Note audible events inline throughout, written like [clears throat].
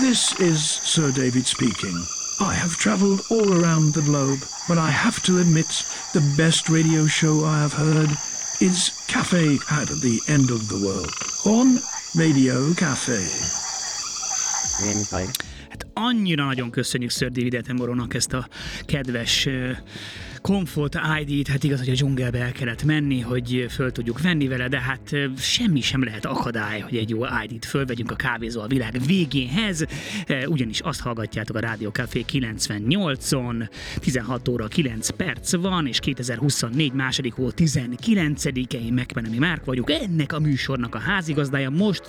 This is Sir David speaking. I have travelled all around the globe, but I have to admit the best radio show I have heard is Cafe at the End of the World on Radio Cafe. Hát annyira nagyon köszönjük Sir David Attenborough-nak ezt a kedves Comfort ID-t, hát igaz, hogy a dzsungelbe el kellett menni, hogy föl tudjuk venni vele, de hát semmi sem lehet akadály, hogy egy jó ID-t fölvegyünk a kávézó a világ végénhez, Ö, ugyanis azt hallgatjátok a Rádió Café 98-on, 16 óra 9 perc van, és 2024 második hó 19-e, én Megmenemi Márk vagyok, ennek a műsornak a házigazdája, most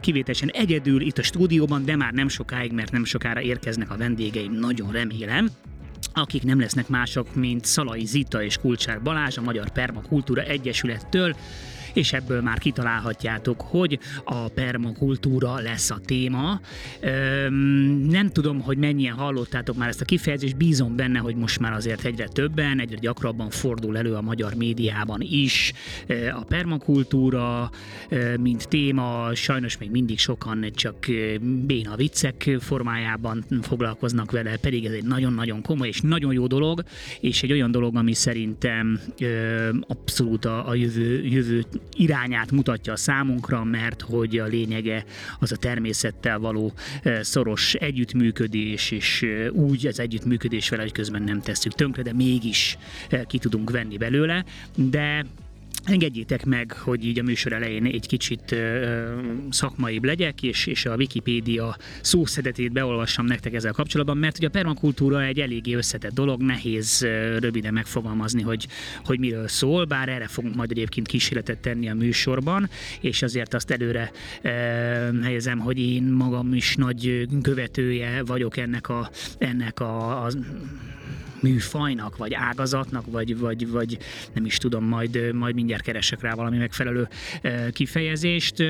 kivételesen egyedül itt a stúdióban, de már nem sokáig, mert nem sokára érkeznek a vendégeim, nagyon remélem akik nem lesznek mások, mint Szalai Zita és Kulcsár Balázs, a Magyar Permakultúra Egyesülettől, és ebből már kitalálhatjátok, hogy a permakultúra lesz a téma. Öm, nem tudom, hogy mennyien hallottátok már ezt a kifejezést, bízom benne, hogy most már azért egyre többen, egyre gyakrabban fordul elő a magyar médiában is a permakultúra, mint téma, sajnos még mindig sokan csak béna viccek formájában foglalkoznak vele, pedig ez egy nagyon-nagyon komoly és nagyon jó dolog, és egy olyan dolog, ami szerintem abszolút a, jövő, jövő irányát mutatja a számunkra, mert hogy a lényege az a természettel való ö, szoros együttműködés, és ö, úgy az együttműködés vele, közben nem tesszük tönkre, de mégis ö, ki tudunk venni belőle, de Engedjétek meg, hogy így a műsor elején egy kicsit ö, szakmaibb legyek, és, és a Wikipédia szószedetét beolvassam nektek ezzel kapcsolatban, mert ugye a permakultúra egy eléggé összetett dolog, nehéz ö, röviden megfogalmazni, hogy, hogy miről szól, bár erre fogunk majd egyébként kísérletet tenni a műsorban, és azért azt előre ö, helyezem, hogy én magam is nagy követője vagyok ennek a, ennek a, a műfajnak, vagy ágazatnak, vagy, vagy, vagy nem is tudom, majd, majd mindjárt keresek rá valami megfelelő eh, kifejezést.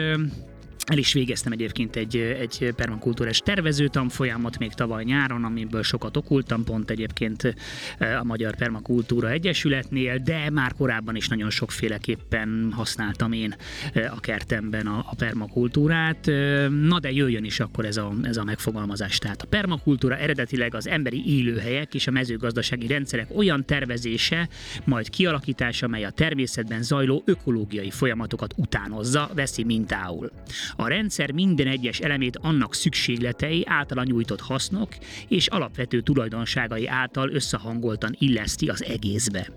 El is végeztem egyébként egy, egy permakultúrás tervező tanfolyamot még tavaly nyáron, amiből sokat okultam, pont egyébként eh, a Magyar Permakultúra Egyesületnél, de már korábban is nagyon sokféleképpen használtam én eh, a kertemben a, a permakultúrát. Eh, Na de jöjjön is akkor ez a, ez a megfogalmazás. Tehát a permakultúra eredetileg az emberi élőhelyek és a mezőgazdasági rendszerek olyan tervezése, majd kialakítása, mely a természetben zajló ökológiai folyamatokat utánozza, veszi mintául. A rendszer minden egyes elemét annak szükségletei, általa nyújtott hasznok és alapvető tulajdonságai által összehangoltan illeszti az egészbe.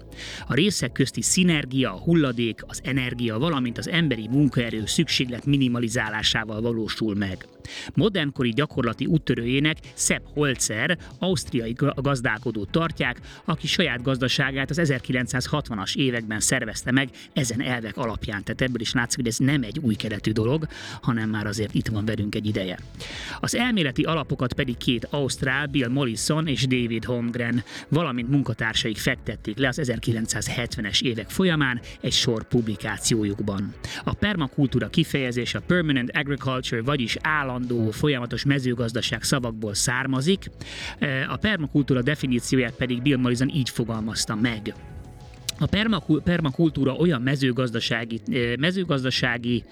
A részek közti szinergia, a hulladék, az energia, valamint az emberi munkaerő szükséglet minimalizálásával valósul meg. Modernkori gyakorlati úttörőjének Sepp Holzer, ausztriai ga- gazdálkodót tartják, aki saját gazdaságát az 1960-as években szervezte meg ezen elvek alapján. Tehát ebből is látszik, hogy ez nem egy új keletű dolog, hanem már azért itt van velünk egy ideje. Az elméleti alapokat pedig két ausztrál, Bill Mollison és David Holmgren, valamint munkatársaik fektették le az 1970-es évek folyamán egy sor publikációjukban. A permakultúra kifejezés a permanent agriculture, vagyis állandó, folyamatos mezőgazdaság szavakból származik, a permakultúra definícióját pedig Bill Mollison így fogalmazta meg. A permakul- permakultúra olyan mezőgazdasági, eh, mezőgazdasági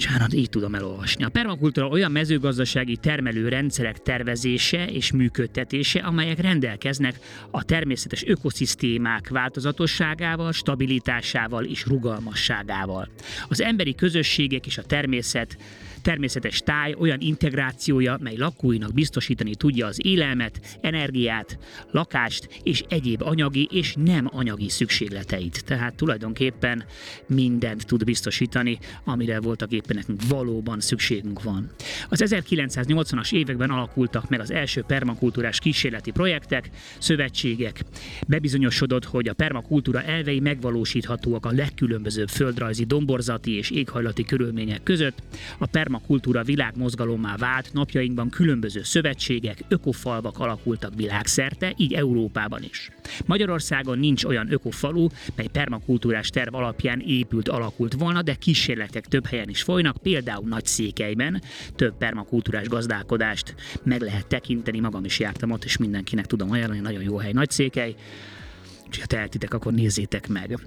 Csánat, így tudom elolvasni. A permakultúra olyan mezőgazdasági termelő rendszerek tervezése és működtetése, amelyek rendelkeznek a természetes ökoszisztémák változatosságával, stabilitásával és rugalmasságával. Az emberi közösségek és a természet természetes táj olyan integrációja, mely lakóinak biztosítani tudja az élelmet, energiát, lakást és egyéb anyagi és nem anyagi szükségleteit. Tehát tulajdonképpen mindent tud biztosítani, amire voltak éppen nekünk valóban szükségünk van. Az 1980-as években alakultak meg az első permakultúrás kísérleti projektek, szövetségek. Bebizonyosodott, hogy a permakultúra elvei megvalósíthatóak a legkülönbözőbb földrajzi, domborzati és éghajlati körülmények között. A permakultúra világmozgalommá vált, napjainkban különböző szövetségek, ökofalvak alakultak világszerte, így Európában is. Magyarországon nincs olyan ökofalu, mely permakultúrás terv alapján épült, alakult volna, de kísérletek több helyen is folynak, például Nagyszékelyben több permakultúrás gazdálkodást meg lehet tekinteni, magam is jártam ott, és mindenkinek tudom ajánlani, nagyon jó hely Nagyszékely, és ha tehetitek, akkor nézzétek meg.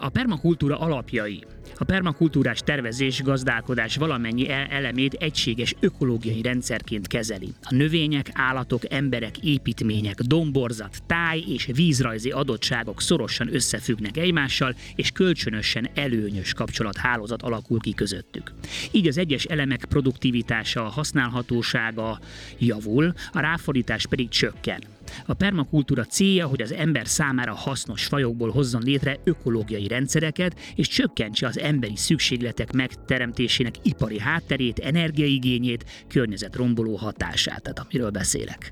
A permakultúra alapjai. A permakultúrás tervezés, gazdálkodás valamennyi e- elemét egységes ökológiai rendszerként kezeli. A növények, állatok, emberek, építmények, domborzat, táj és vízrajzi adottságok szorosan összefüggnek egymással, és kölcsönösen előnyös kapcsolathálózat alakul ki közöttük. Így az egyes elemek produktivitása, használhatósága javul, a ráfordítás pedig csökken. A permakultúra célja, hogy az ember számára hasznos fajokból hozzon létre ökológiai rendszereket, és csökkentse az emberi szükségletek megteremtésének ipari hátterét, energiaigényét, környezetromboló hatását, tehát amiről beszélek.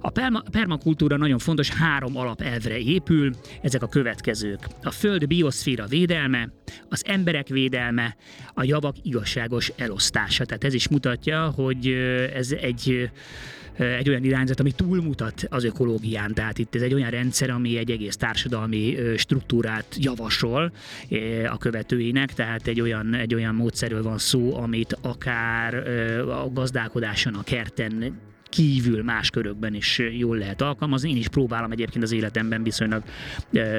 A perma, permakultúra nagyon fontos, három alapelvre épül, ezek a következők. A föld bioszféra védelme, az emberek védelme, a javak igazságos elosztása. Tehát ez is mutatja, hogy ez egy egy olyan irányzat, ami túlmutat az ökológián. Tehát itt ez egy olyan rendszer, ami egy egész társadalmi struktúrát javasol a követőinek, tehát egy olyan, egy olyan módszerről van szó, amit akár a gazdálkodáson, a kerten kívül más körökben is jól lehet alkalmazni. Én is próbálom egyébként az életemben viszonylag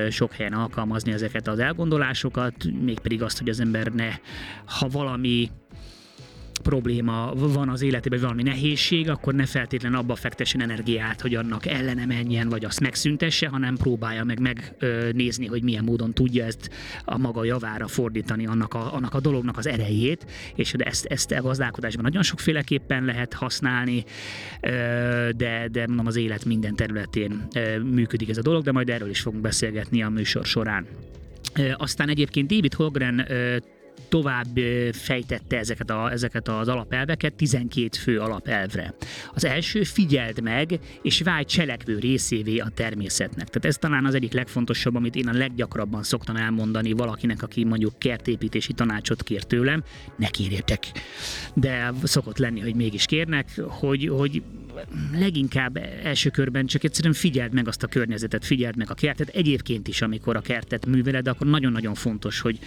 sok helyen alkalmazni ezeket az elgondolásokat, mégpedig azt, hogy az ember ne, ha valami probléma van az életében, valami nehézség, akkor ne feltétlenül abba fektessen energiát, hogy annak ellene menjen, vagy azt megszüntesse, hanem próbálja meg megnézni, hogy milyen módon tudja ezt a maga javára fordítani annak a, annak a dolognak az erejét, és ezt, ezt a gazdálkodásban nagyon sokféleképpen lehet használni, de, de mondom, az élet minden területén működik ez a dolog, de majd erről is fogunk beszélgetni a műsor során. Aztán egyébként David Holgren tovább fejtette ezeket, a, ezeket az alapelveket 12 fő alapelvre. Az első figyeld meg, és válj cselekvő részévé a természetnek. Tehát ez talán az egyik legfontosabb, amit én a leggyakrabban szoktam elmondani valakinek, aki mondjuk kertépítési tanácsot kér tőlem, ne kérjétek. De szokott lenni, hogy mégis kérnek, hogy, hogy leginkább első körben csak egyszerűen figyeld meg azt a környezetet, figyeld meg a kertet. Egyébként is, amikor a kertet műveled, akkor nagyon-nagyon fontos, hogy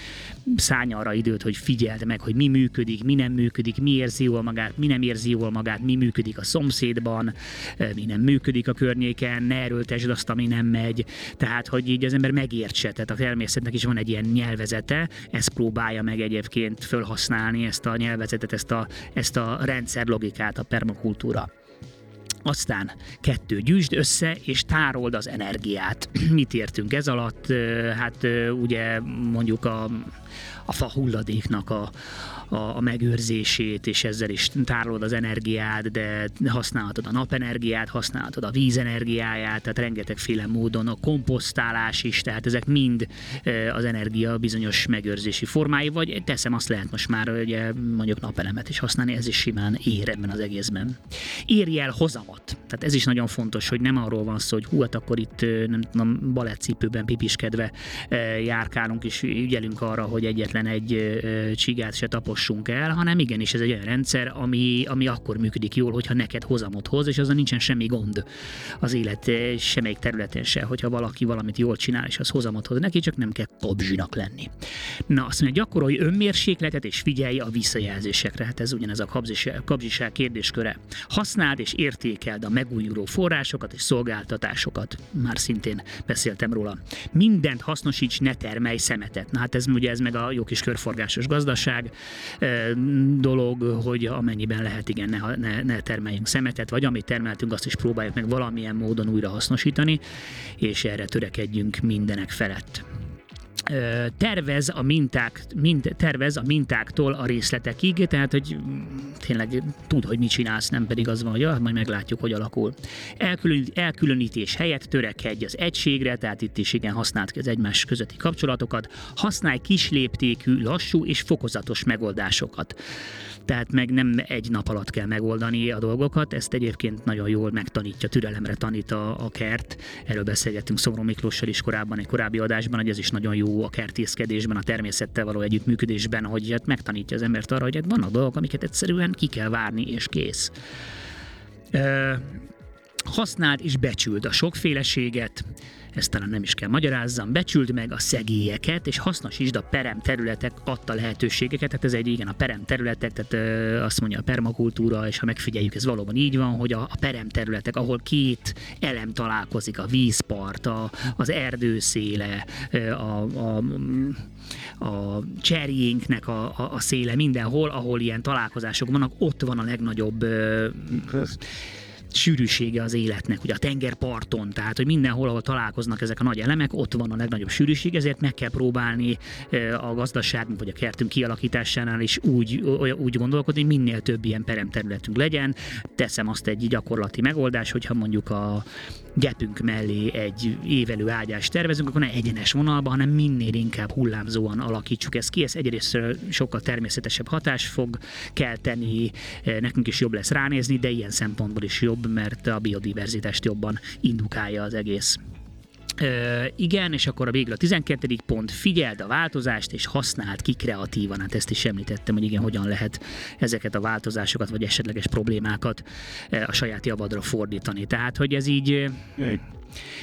szállj arra időt, hogy figyeld meg, hogy mi működik, mi nem működik, mi érzi jól magát, mi nem érzi jól magát, mi működik a szomszédban, mi nem működik a környéken, ne erőltesd azt, ami nem megy. Tehát, hogy így az ember megértse, tehát a természetnek is van egy ilyen nyelvezete, ezt próbálja meg egyébként felhasználni, ezt a nyelvezetet, ezt a, ezt a rendszer logikát, a permakultúra. Aztán kettő, gyűjtsd össze és tárold az energiát. [clears throat] Mit értünk ez alatt? Hát ugye mondjuk a, a fa hulladéknak a, a, a megőrzését, és ezzel is tárolod az energiát, de használhatod a napenergiát, használhatod a vízenergiáját, tehát rengetegféle módon a komposztálás is, tehát ezek mind az energia bizonyos megőrzési formái, vagy teszem azt lehet most már ugye mondjuk napelemet is használni, ez is simán ér ebben az egészben. Érj el hozamot. Tehát ez is nagyon fontos, hogy nem arról van szó, hogy hú, hát akkor itt nem tudom, balettcipőben pipiskedve járkálunk, és ügyelünk arra, hogy egyetlen egy csigát se tapos jussunk el, hanem igenis ez egy olyan rendszer, ami, ami akkor működik jól, hogyha neked hozamot hoz, és azon nincsen semmi gond az élet eh, semmelyik területen se, hogyha valaki valamit jól csinál, és az hozamot hoz neki, csak nem kell kobzsinak lenni. Na, azt mondja, gyakorolj önmérsékletet, és figyelj a visszajelzésekre. Hát ez ugyanez a kabzsiság kérdésköre. Használd és értékeld a megújuló forrásokat és szolgáltatásokat. Már szintén beszéltem róla. Mindent hasznosíts, ne termelj szemetet. Na hát ez ugye ez meg a jó kis körforgásos gazdaság dolog, hogy amennyiben lehet, igen, ne, ne, ne termeljünk szemetet, vagy amit termeltünk, azt is próbáljuk meg valamilyen módon újra hasznosítani, és erre törekedjünk mindenek felett tervez a minták, mint, tervez a mintáktól a részletekig, tehát hogy tényleg tud, hogy mit csinálsz, nem pedig az van, hogy ah, majd meglátjuk, hogy alakul. Elkülönít, elkülönítés helyett törekedj az egységre, tehát itt is igen használt az egymás közötti kapcsolatokat, használj kisléptékű, lassú és fokozatos megoldásokat tehát meg nem egy nap alatt kell megoldani a dolgokat, ezt egyébként nagyon jól megtanítja, türelemre tanít a, a kert. Erről beszélgettünk Szomró Miklóssal is korábban, egy korábbi adásban, hogy ez is nagyon jó a kertészkedésben, a természettel való együttműködésben, hogy hát megtanítja az embert arra, hogy hát vannak dolgok, amiket egyszerűen ki kell várni, és kész. használt és becsült a sokféleséget, ezt talán nem is kell magyarázzam, becsült meg a szegélyeket, és hasznosítsd a perem területek adta lehetőségeket, tehát ez egy igen a perem területek, tehát ö, azt mondja a permakultúra, és ha megfigyeljük, ez valóban így van, hogy a, a perem területek, ahol két elem találkozik, a vízpart, a, az erdőszéle, a, a, a cserjénknek a, a, a széle, mindenhol, ahol ilyen találkozások vannak, ott van a legnagyobb ö, sűrűsége az életnek, ugye a tengerparton, tehát hogy mindenhol, ahol találkoznak ezek a nagy elemek, ott van a legnagyobb sűrűség, ezért meg kell próbálni a gazdaságunk vagy a kertünk kialakításánál is úgy, úgy gondolkodni, hogy minél több ilyen peremterületünk legyen. Teszem azt egy gyakorlati megoldás, hogyha mondjuk a gepünk mellé egy évelő ágyást tervezünk, akkor ne egyenes vonalban, hanem minél inkább hullámzóan alakítsuk ezt ki. Ez egyrészt sokkal természetesebb hatás fog kelteni, nekünk is jobb lesz ránézni, de ilyen szempontból is jobb, mert a biodiverzitást jobban indukálja az egész. Ö, igen, és akkor a végül a 12. pont, figyeld a változást, és használd ki kreatívan. Hát ezt is említettem, hogy igen, hogyan lehet ezeket a változásokat, vagy esetleges problémákat a saját javadra fordítani. Tehát, hogy ez így...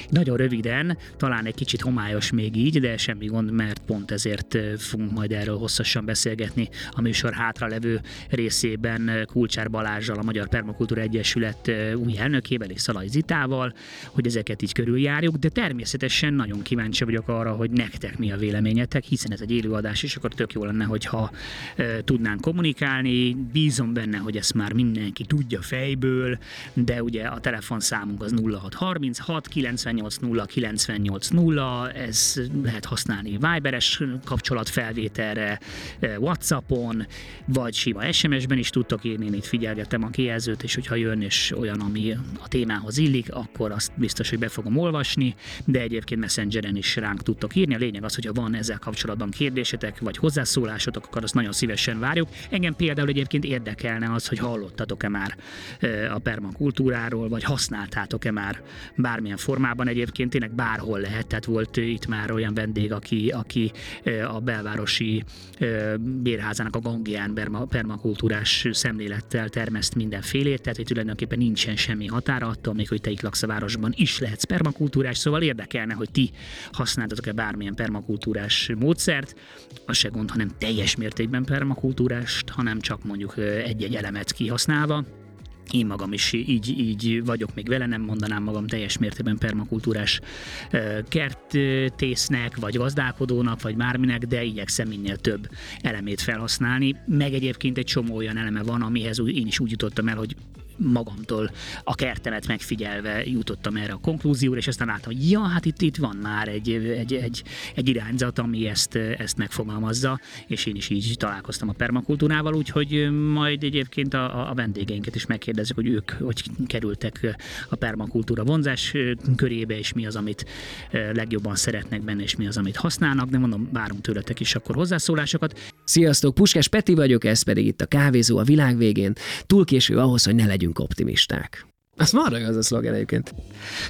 Nagyon röviden, talán egy kicsit homályos még így, de semmi gond, mert pont ezért fogunk majd erről hosszasan beszélgetni a műsor hátralevő részében Kulcsár Balázsral, a Magyar Permakultúra Egyesület új elnökével és Szalai Zitával, hogy ezeket így körüljárjuk, de természetesen nagyon kíváncsi vagyok arra, hogy nektek mi a véleményetek, hiszen ez egy élőadás, és akkor tök jó lenne, hogyha e, tudnánk kommunikálni. Bízom benne, hogy ezt már mindenki tudja fejből, de ugye a telefonszámunk az 0636 980 980, ez lehet használni Viberes kapcsolatfelvételre, eh, Whatsappon, vagy sima SMS-ben is tudtok írni, én itt figyelgetem a kijelzőt, és hogyha jön és olyan, ami a témához illik, akkor azt biztos, hogy be fogom olvasni, de egyébként Messengeren is ránk tudtok írni. A lényeg az, hogyha van ezzel kapcsolatban kérdésetek, vagy hozzászólásotok, akkor azt nagyon szívesen várjuk. Engem például egyébként érdekelne az, hogy hallottatok-e már eh, a permakultúráról, vagy használtátok-e már bármilyen formában egyébként tényleg bárhol lehet, tehát volt itt már olyan vendég, aki, aki a belvárosi bérházának a gangján permakultúrás szemlélettel termeszt mindenfélét, tehát hogy tulajdonképpen nincsen semmi határa attól, még hogy te itt laksz a városban is lehetsz permakultúrás, szóval érdekelne, hogy ti használtatok-e bármilyen permakultúrás módszert, az se gond, hanem teljes mértékben permakultúrást, hanem csak mondjuk egy-egy elemet kihasználva én magam is így, így vagyok még vele, nem mondanám magam teljes mértékben permakultúrás kertésznek, vagy gazdálkodónak, vagy bárminek, de igyekszem minél több elemét felhasználni. Meg egyébként egy csomó olyan eleme van, amihez én is úgy jutottam el, hogy magamtól a kertemet megfigyelve jutottam erre a konklúzióra, és aztán láttam, hogy ja, hát itt, itt van már egy, egy, egy, egy irányzat, ami ezt, ezt megfogalmazza, és én is így találkoztam a permakultúrával, úgyhogy majd egyébként a, a vendégeinket is megkérdezzük, hogy ők hogy kerültek a permakultúra vonzás körébe, és mi az, amit legjobban szeretnek benne, és mi az, amit használnak, de mondom, várunk tőletek is akkor hozzászólásokat. Sziasztok, Puskás Peti vagyok, ez pedig itt a kávézó a világ végén. Túl késő ahhoz, hogy ne legyünk legyünk optimisták. Az marra az a szlogen egyébként.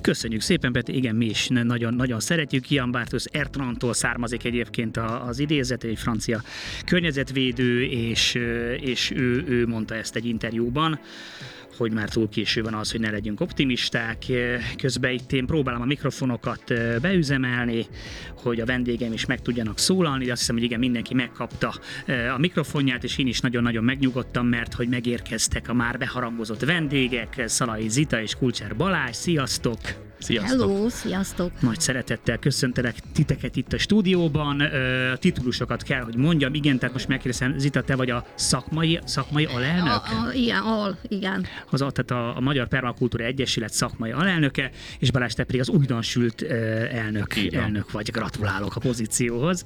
Köszönjük szépen, Peti. Igen, mi is nagyon, nagyon szeretjük. Ian Bartus Ertrantól származik egyébként az idézet, egy francia környezetvédő, és, és ő, ő mondta ezt egy interjúban hogy már túl késő van az, hogy ne legyünk optimisták. Közben itt én próbálom a mikrofonokat beüzemelni, hogy a vendégeim is meg tudjanak szólalni, de azt hiszem, hogy igen, mindenki megkapta a mikrofonját, és én is nagyon-nagyon megnyugodtam, mert hogy megérkeztek a már beharangozott vendégek, Szalai Zita és Kulcsár Balázs. Sziasztok! Sziasztok! Hello, sziasztok! Nagy szeretettel köszöntelek titeket itt a stúdióban. A titulusokat kell, hogy mondjam. Igen, tehát most megkérdezem, Zita, te vagy a szakmai, szakmai alelnök? A, a, igen, al, igen. Az, tehát a, a Magyar Permakultúra Egyesület szakmai alelnöke, és Balázs, te pedig az újdonsült elnök, elnök vagy. Gratulálok a pozícióhoz.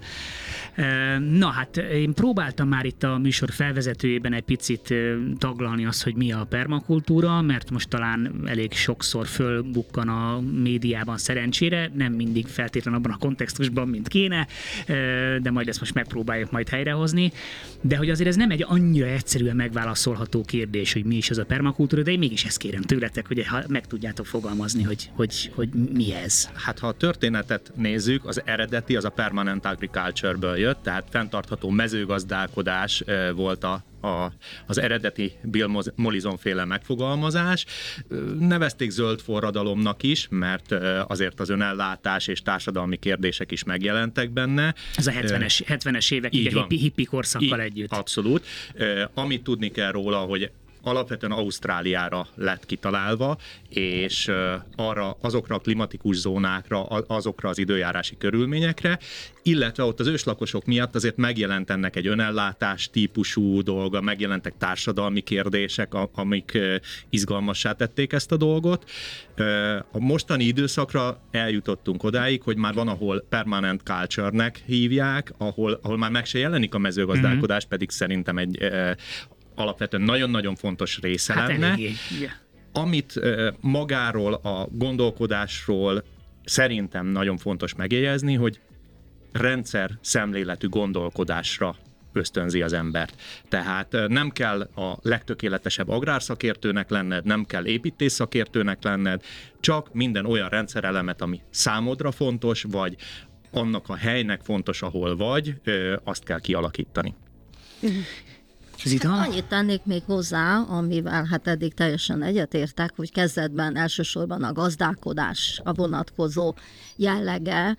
Na hát, én próbáltam már itt a műsor felvezetőjében egy picit taglalni azt, hogy mi a permakultúra, mert most talán elég sokszor fölbukkan a médiában szerencsére, nem mindig feltétlenül abban a kontextusban, mint kéne, de majd ezt most megpróbáljuk majd helyrehozni. De hogy azért ez nem egy annyira egyszerűen megválaszolható kérdés, hogy mi is az a permakultúra, de én mégis ezt kérem tőletek, hogy meg tudjátok fogalmazni, hogy, hogy, hogy mi ez. Hát ha a történetet nézzük, az eredeti az a permanent agriculture-ből jött, tehát fenntartható mezőgazdálkodás volt a a, az eredeti Bill Mollison féle megfogalmazás. Nevezték zöld forradalomnak is, mert azért az önellátás és társadalmi kérdések is megjelentek benne. Ez a 70-es, 70-es évek, így hippi, hippi korszakkal így, együtt. Abszolút. Amit tudni kell róla, hogy alapvetően Ausztráliára lett kitalálva, és arra azokra a klimatikus zónákra, azokra az időjárási körülményekre, illetve ott az őslakosok miatt azért megjelent ennek egy önellátás típusú dolga, megjelentek társadalmi kérdések, amik izgalmassá tették ezt a dolgot. A mostani időszakra eljutottunk odáig, hogy már van, ahol permanent culture-nek hívják, ahol, ahol már meg se jelenik a mezőgazdálkodás, mm-hmm. pedig szerintem egy alapvetően nagyon-nagyon fontos része hát lenne. Eléggé. Yeah. Amit magáról, a gondolkodásról szerintem nagyon fontos megjegyezni, hogy rendszer szemléletű gondolkodásra ösztönzi az embert. Tehát nem kell a legtökéletesebb agrárszakértőnek lenned, nem kell építészszakértőnek lenned, csak minden olyan rendszerelemet, ami számodra fontos, vagy annak a helynek fontos, ahol vagy, azt kell kialakítani. [laughs] Zita? Annyit tennék még hozzá, amivel hát eddig teljesen egyetértek, hogy kezdetben elsősorban a gazdálkodás a vonatkozó jellege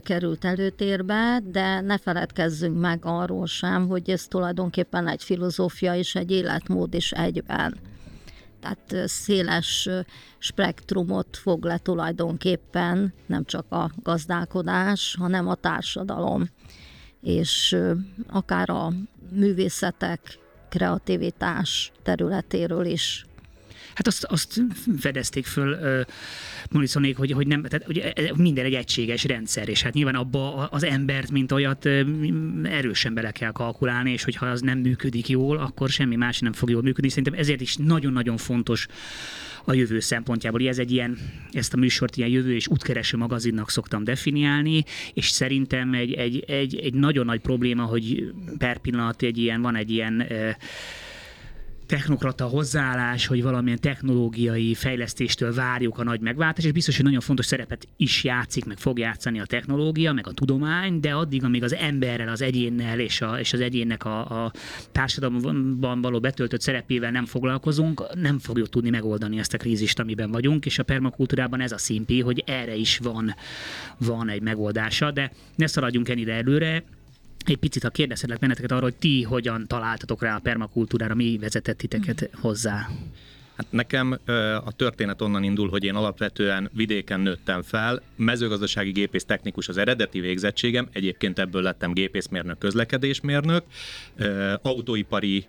került előtérbe, de ne feledkezzünk meg arról sem, hogy ez tulajdonképpen egy filozófia és egy életmód is egyben. Tehát széles spektrumot fog le tulajdonképpen, nem csak a gazdálkodás, hanem a társadalom és akár a művészetek, kreativitás területéről is Hát azt, azt fedezték föl uh, Moniszonék, hogy, hogy nem, tehát ugye e, minden egy egységes rendszer, és hát nyilván abba az embert, mint olyat erősen bele kell kalkulálni, és hogyha az nem működik jól, akkor semmi más nem fog jól működni. Szerintem ezért is nagyon-nagyon fontos a jövő szempontjából. Ez egy ilyen, ezt a műsort ilyen jövő és útkereső magazinnak szoktam definiálni, és szerintem egy, egy, egy, egy nagyon nagy probléma, hogy per pillanat egy ilyen, van egy ilyen technokrata hozzáállás, hogy valamilyen technológiai fejlesztéstől várjuk a nagy megváltást, és biztos, hogy nagyon fontos szerepet is játszik, meg fog játszani a technológia, meg a tudomány, de addig, amíg az emberrel, az egyénnel és, a, és az egyénnek a, a társadalomban való betöltött szerepével nem foglalkozunk, nem fogjuk tudni megoldani ezt a krízist, amiben vagyunk, és a permakultúrában ez a szimpi, hogy erre is van, van egy megoldása, de ne szaladjunk ennyire előre, egy picit, ha kérdezhetlek benneteket arról, hogy ti hogyan találtatok rá a permakultúrára, mi vezetett titeket hozzá? Hát nekem a történet onnan indul, hogy én alapvetően vidéken nőttem fel, mezőgazdasági gépész technikus az eredeti végzettségem, egyébként ebből lettem gépészmérnök, közlekedésmérnök, autóipari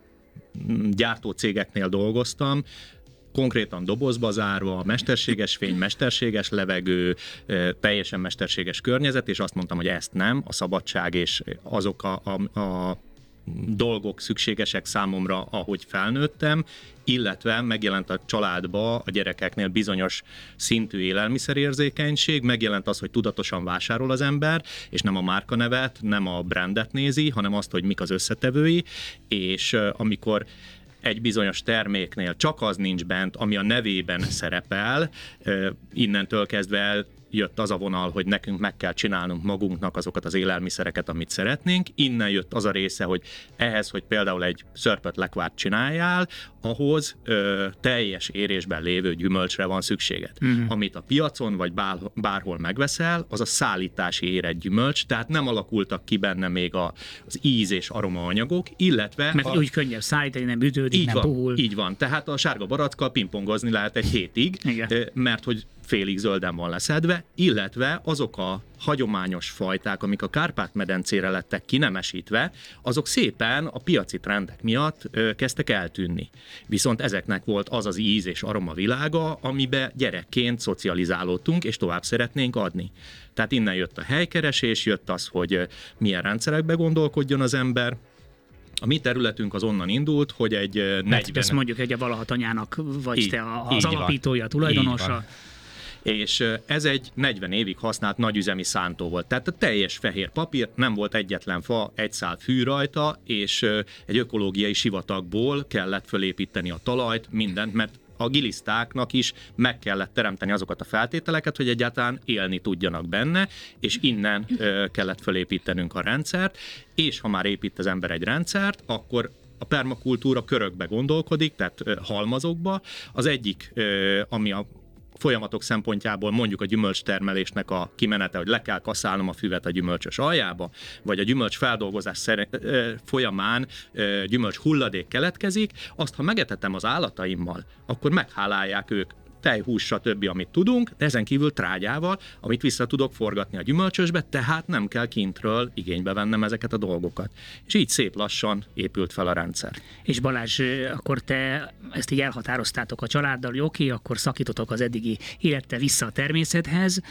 gyártó cégeknél dolgoztam, konkrétan dobozba zárva, mesterséges fény, mesterséges levegő, teljesen mesterséges környezet, és azt mondtam, hogy ezt nem, a szabadság és azok a, a, a dolgok szükségesek számomra, ahogy felnőttem, illetve megjelent a családba a gyerekeknél bizonyos szintű élelmiszerérzékenység, megjelent az, hogy tudatosan vásárol az ember, és nem a márkanevet, nem a brandet nézi, hanem azt, hogy mik az összetevői, és amikor egy bizonyos terméknél csak az nincs bent, ami a nevében szerepel, innentől kezdve jött az a vonal, hogy nekünk meg kell csinálnunk magunknak azokat az élelmiszereket, amit szeretnénk. Innen jött az a része, hogy ehhez, hogy például egy szörpöt lekvárt csináljál, ahhoz ö, teljes érésben lévő gyümölcsre van szükséged. Uh-huh. Amit a piacon vagy bár, bárhol megveszel, az a szállítási érett gyümölcs, tehát nem alakultak ki benne még a, az íz és aromaanyagok, illetve... Mert a... úgy könnyebb szállítani, nem ütődik, így nem van, puhul. Így van, tehát a sárga barackkal pingpongozni lehet egy hétig, Igen. mert hogy félig zölden van leszedve, illetve azok a hagyományos fajták, amik a Kárpát-medencére lettek kinemesítve, azok szépen a piaci trendek miatt ö, kezdtek eltűnni. Viszont ezeknek volt az az íz és aroma világa, amibe gyerekként szocializálódtunk, és tovább szeretnénk adni. Tehát innen jött a helykeresés, jött az, hogy milyen rendszerekbe gondolkodjon az ember, a mi területünk az onnan indult, hogy egy 40... Hát ezt mondjuk egy a valahat anyának vagy így, te az alapítója, van. tulajdonosa és ez egy 40 évig használt nagyüzemi szántó volt. Tehát a teljes fehér papír, nem volt egyetlen fa, egy szál fű rajta, és egy ökológiai sivatagból kellett fölépíteni a talajt, mindent, mert a gilisztáknak is meg kellett teremteni azokat a feltételeket, hogy egyáltalán élni tudjanak benne, és innen kellett fölépítenünk a rendszert, és ha már épít az ember egy rendszert, akkor a permakultúra körökbe gondolkodik, tehát halmazokba. Az egyik, ami a folyamatok szempontjából mondjuk a gyümölcstermelésnek a kimenete, hogy le kell kaszálnom a füvet a gyümölcsös aljába, vagy a gyümölcs feldolgozás folyamán gyümölcs hulladék keletkezik, azt ha megetetem az állataimmal, akkor meghálálják ők tej, hús, stb., amit tudunk, de ezen kívül trágyával, amit vissza tudok forgatni a gyümölcsösbe, tehát nem kell kintről igénybe vennem ezeket a dolgokat. És így szép lassan épült fel a rendszer. És Balázs, akkor te ezt így elhatároztátok a családdal, hogy oké, akkor szakítotok az eddigi élete vissza a természethez,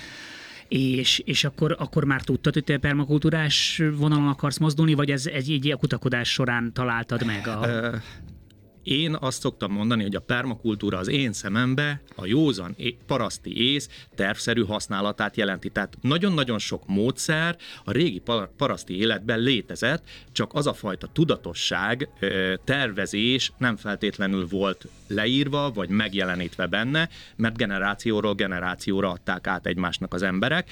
és, és akkor, akkor már tudtad, hogy te permakultúrás vonalon akarsz mozdulni, vagy ez egy, egy kutakodás során találtad meg? A... Én azt szoktam mondani, hogy a permakultúra az én szemembe a józan paraszti ész tervszerű használatát jelenti. Tehát nagyon-nagyon sok módszer a régi paraszti életben létezett, csak az a fajta tudatosság, tervezés nem feltétlenül volt leírva, vagy megjelenítve benne, mert generációról generációra adták át egymásnak az emberek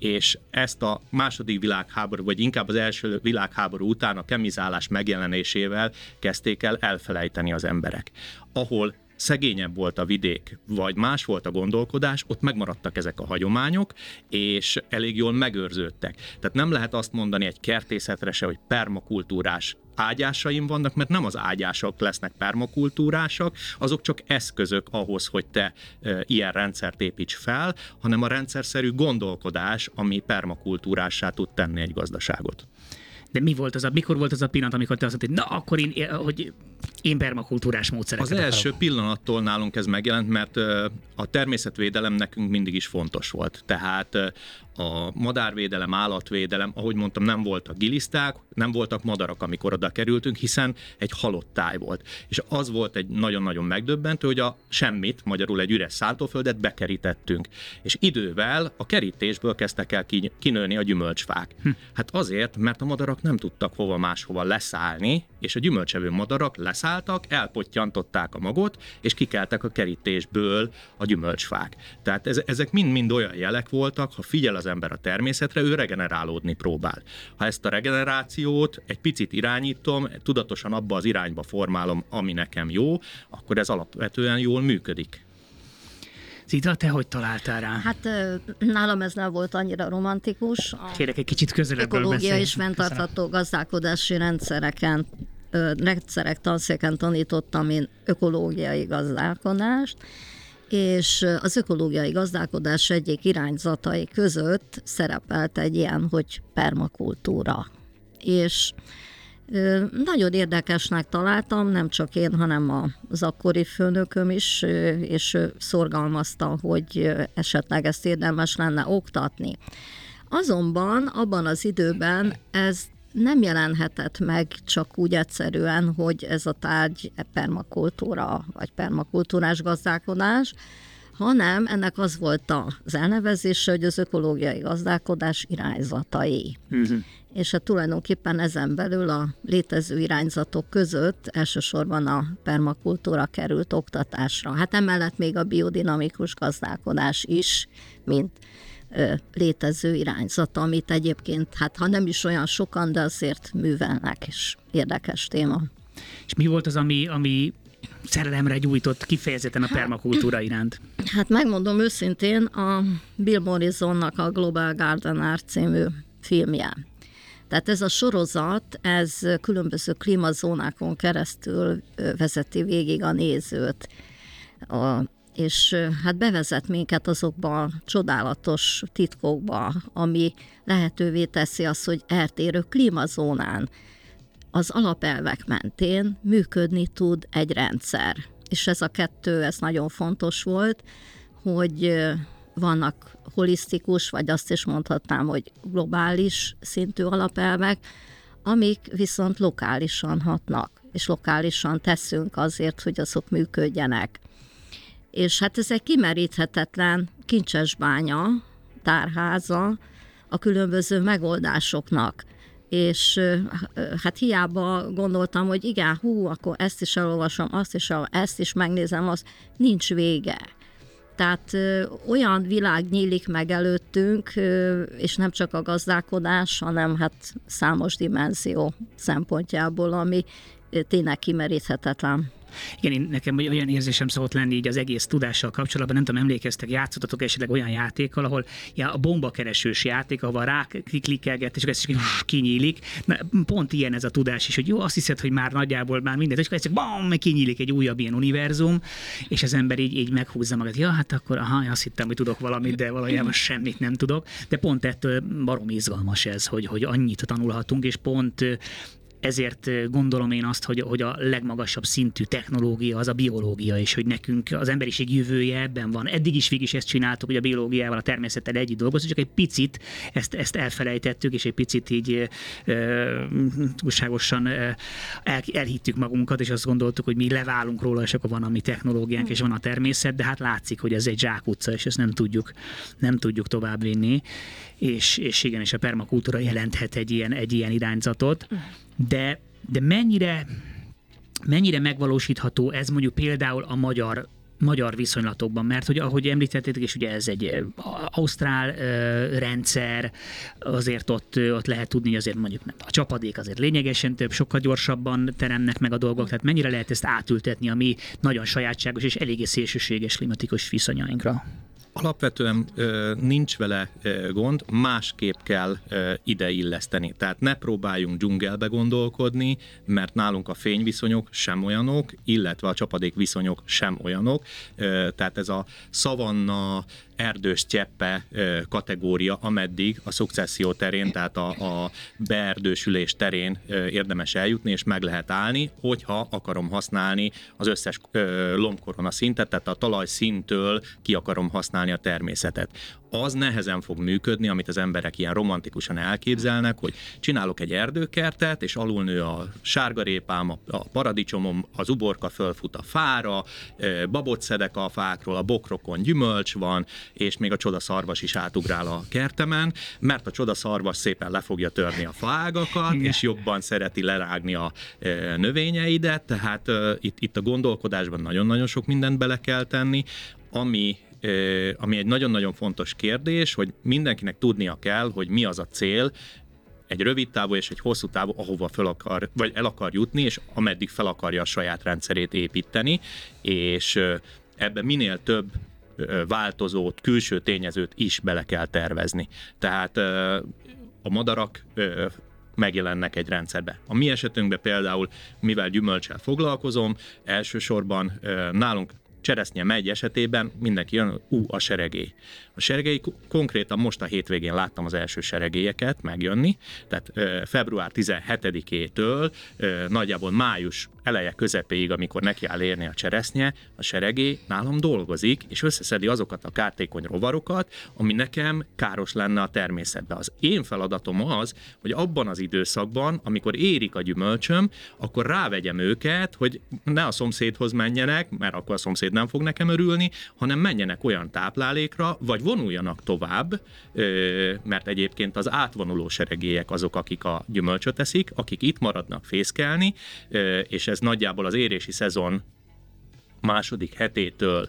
és ezt a második világháború, vagy inkább az első világháború után a kemizálás megjelenésével kezdték el elfelejteni az emberek. Ahol szegényebb volt a vidék, vagy más volt a gondolkodás, ott megmaradtak ezek a hagyományok, és elég jól megőrződtek. Tehát nem lehet azt mondani egy kertészetre se, hogy permakultúrás ágyásaim vannak, mert nem az ágyások lesznek permakultúrásak, azok csak eszközök ahhoz, hogy te e, ilyen rendszert építs fel, hanem a rendszerszerű gondolkodás, ami permakultúrássá tud tenni egy gazdaságot. De mi volt az a, mikor volt az a pillanat, amikor te azt mondtad, na, akkor én, hogy én permakultúrás módszereket Az akarok. első pillanattól nálunk ez megjelent, mert a természetvédelem nekünk mindig is fontos volt. Tehát a madárvédelem, állatvédelem, ahogy mondtam, nem voltak giliszták, nem voltak madarak, amikor oda kerültünk, hiszen egy halott táj volt. És az volt egy nagyon-nagyon megdöbbentő, hogy a semmit, magyarul egy üres száltóföldet bekerítettünk. És idővel a kerítésből kezdtek el kinőni a gyümölcsfák. Hm. Hát azért, mert a madarak nem tudtak hova máshova leszállni, és a gyümölcsevő madarak leszálltak, elpottyantották a magot, és kikeltek a kerítésből a gyümölcsfák. Tehát ezek mind-mind olyan jelek voltak, ha figyel az ember a természetre, ő regenerálódni próbál. Ha ezt a regenerációt egy picit irányítom, tudatosan abba az irányba formálom, ami nekem jó, akkor ez alapvetően jól működik. Zita, te hogy találtál rá? Hát nálam ez nem volt annyira romantikus. Kérek egy kicsit közelebb Ökológia és fenntartható gazdálkodási rendszereken rendszerek tanszéken tanítottam én ökológiai gazdálkodást, és az ökológiai gazdálkodás egyik irányzatai között szerepelt egy ilyen, hogy permakultúra. És nagyon érdekesnek találtam, nem csak én, hanem az akkori főnököm is, és szorgalmazta, hogy esetleg ezt érdemes lenne oktatni. Azonban abban az időben ez nem jelenhetett meg csak úgy egyszerűen, hogy ez a tárgy permakultúra, vagy permakultúrás gazdálkodás, hanem ennek az volt az elnevezése, hogy az ökológiai gazdálkodás irányzatai. Uh-huh. És hát tulajdonképpen ezen belül a létező irányzatok között elsősorban a permakultúra került oktatásra. Hát emellett még a biodinamikus gazdálkodás is, mint létező irányzat, amit egyébként, hát ha nem is olyan sokan, de azért művelnek, és érdekes téma. És mi volt az, ami, ami szerelemre gyújtott kifejezetten a hát- permakultúra iránt? Hát megmondom őszintén, a Bill Morrisonnak a Global Garden Art című filmje. Tehát ez a sorozat, ez különböző klímazónákon keresztül vezeti végig a nézőt. A, és hát bevezet minket azokba a csodálatos titkokba, ami lehetővé teszi azt, hogy eltérő klímazónán az alapelvek mentén működni tud egy rendszer. És ez a kettő, ez nagyon fontos volt, hogy vannak holisztikus, vagy azt is mondhatnám, hogy globális szintű alapelvek, amik viszont lokálisan hatnak, és lokálisan teszünk azért, hogy azok működjenek. És hát ez egy kimeríthetetlen kincsesbánya, tárháza a különböző megoldásoknak és hát hiába gondoltam, hogy igen, hú, akkor ezt is elolvasom, azt is, ezt is megnézem, az nincs vége. Tehát olyan világ nyílik meg előttünk, és nem csak a gazdálkodás, hanem hát számos dimenzió szempontjából, ami tényleg kimeríthetetlen. Igen, én, nekem olyan érzésem szokott lenni így az egész tudással kapcsolatban, nem tudom, emlékeztek, játszottatok esetleg olyan játékkal, ahol ja, a bombakeresős játék, ahol rá klikkelget, és ez [laughs] kinyílik. Na, pont ilyen ez a tudás is, hogy jó, azt hiszed, hogy már nagyjából már minden, és akkor egyszer bam, kinyílik egy újabb ilyen univerzum, és az ember így, így meghúzza magát. Ja, hát akkor aha, azt hittem, hogy tudok valamit, de valójában semmit nem tudok. De pont ettől barom izgalmas ez, hogy, hogy annyit tanulhatunk, és pont ezért gondolom én azt, hogy, hogy a legmagasabb szintű technológia az a biológia, és hogy nekünk az emberiség jövője ebben van. Eddig is végig is ezt csináltuk, hogy a biológiával, a természettel együtt dolgozunk, csak egy picit ezt, ezt elfelejtettük, és egy picit így e, túlságosan e, el, elhittük magunkat, és azt gondoltuk, hogy mi leválunk róla, és akkor van a mi technológiánk, és van a természet, de hát látszik, hogy ez egy zsákutca, és ezt nem tudjuk, nem tudjuk továbbvinni és, és igen, és a permakultúra jelenthet egy ilyen, egy ilyen irányzatot, de, de mennyire, mennyire megvalósítható ez mondjuk például a magyar magyar viszonylatokban, mert hogy ahogy említettétek, és ugye ez egy ausztrál uh, rendszer, azért ott, ott lehet tudni, hogy azért mondjuk nem, a csapadék azért lényegesen több, sokkal gyorsabban teremnek meg a dolgok, tehát mennyire lehet ezt átültetni a mi nagyon sajátságos és eléggé szélsőséges klimatikus viszonyainkra? Alapvetően nincs vele gond, másképp kell ö, ide illeszteni. Tehát ne próbáljunk dzsungelbe gondolkodni, mert nálunk a fényviszonyok sem olyanok, illetve a csapadék viszonyok sem olyanok. Tehát ez a szavanna, erdős cseppe kategória, ameddig a szukcesszió terén, tehát a, a beerdősülés terén érdemes eljutni, és meg lehet állni, hogyha akarom használni az összes lombkorona szintet, tehát a talajszintől ki akarom használni a természetet az nehezen fog működni, amit az emberek ilyen romantikusan elképzelnek, hogy csinálok egy erdőkertet, és alulnő a sárgarépám, a paradicsomom, az uborka fölfut a fára, babot szedek a fákról, a bokrokon gyümölcs van, és még a csodaszarvas is átugrál a kertemen, mert a csodaszarvas szépen le fogja törni a fágakat, és jobban szereti lerágni a növényeidet, tehát itt, itt a gondolkodásban nagyon-nagyon sok mindent bele kell tenni, ami ami egy nagyon-nagyon fontos kérdés, hogy mindenkinek tudnia kell, hogy mi az a cél, egy rövid távú és egy hosszú távú, ahova fel akar, vagy el akar jutni, és ameddig fel akarja a saját rendszerét építeni, és ebben minél több változót, külső tényezőt is bele kell tervezni. Tehát a madarak megjelennek egy rendszerbe. A mi esetünkben például, mivel gyümölcsel foglalkozom, elsősorban nálunk cseresznye megy esetében mindenki jön, ú, a seregély. A seregély konkrétan most a hétvégén láttam az első seregélyeket megjönni, tehát február 17-től nagyjából május eleje közepéig, amikor neki áll érni a cseresznye, a seregé nálam dolgozik, és összeszedi azokat a kártékony rovarokat, ami nekem káros lenne a természetben. Az én feladatom az, hogy abban az időszakban, amikor érik a gyümölcsöm, akkor rávegyem őket, hogy ne a szomszédhoz menjenek, mert akkor a szomszéd nem fog nekem örülni, hanem menjenek olyan táplálékra, vagy vonuljanak tovább, mert egyébként az átvonuló seregélyek azok, akik a gyümölcsöt eszik, akik itt maradnak fészkelni, és ez nagyjából az érési szezon második hetétől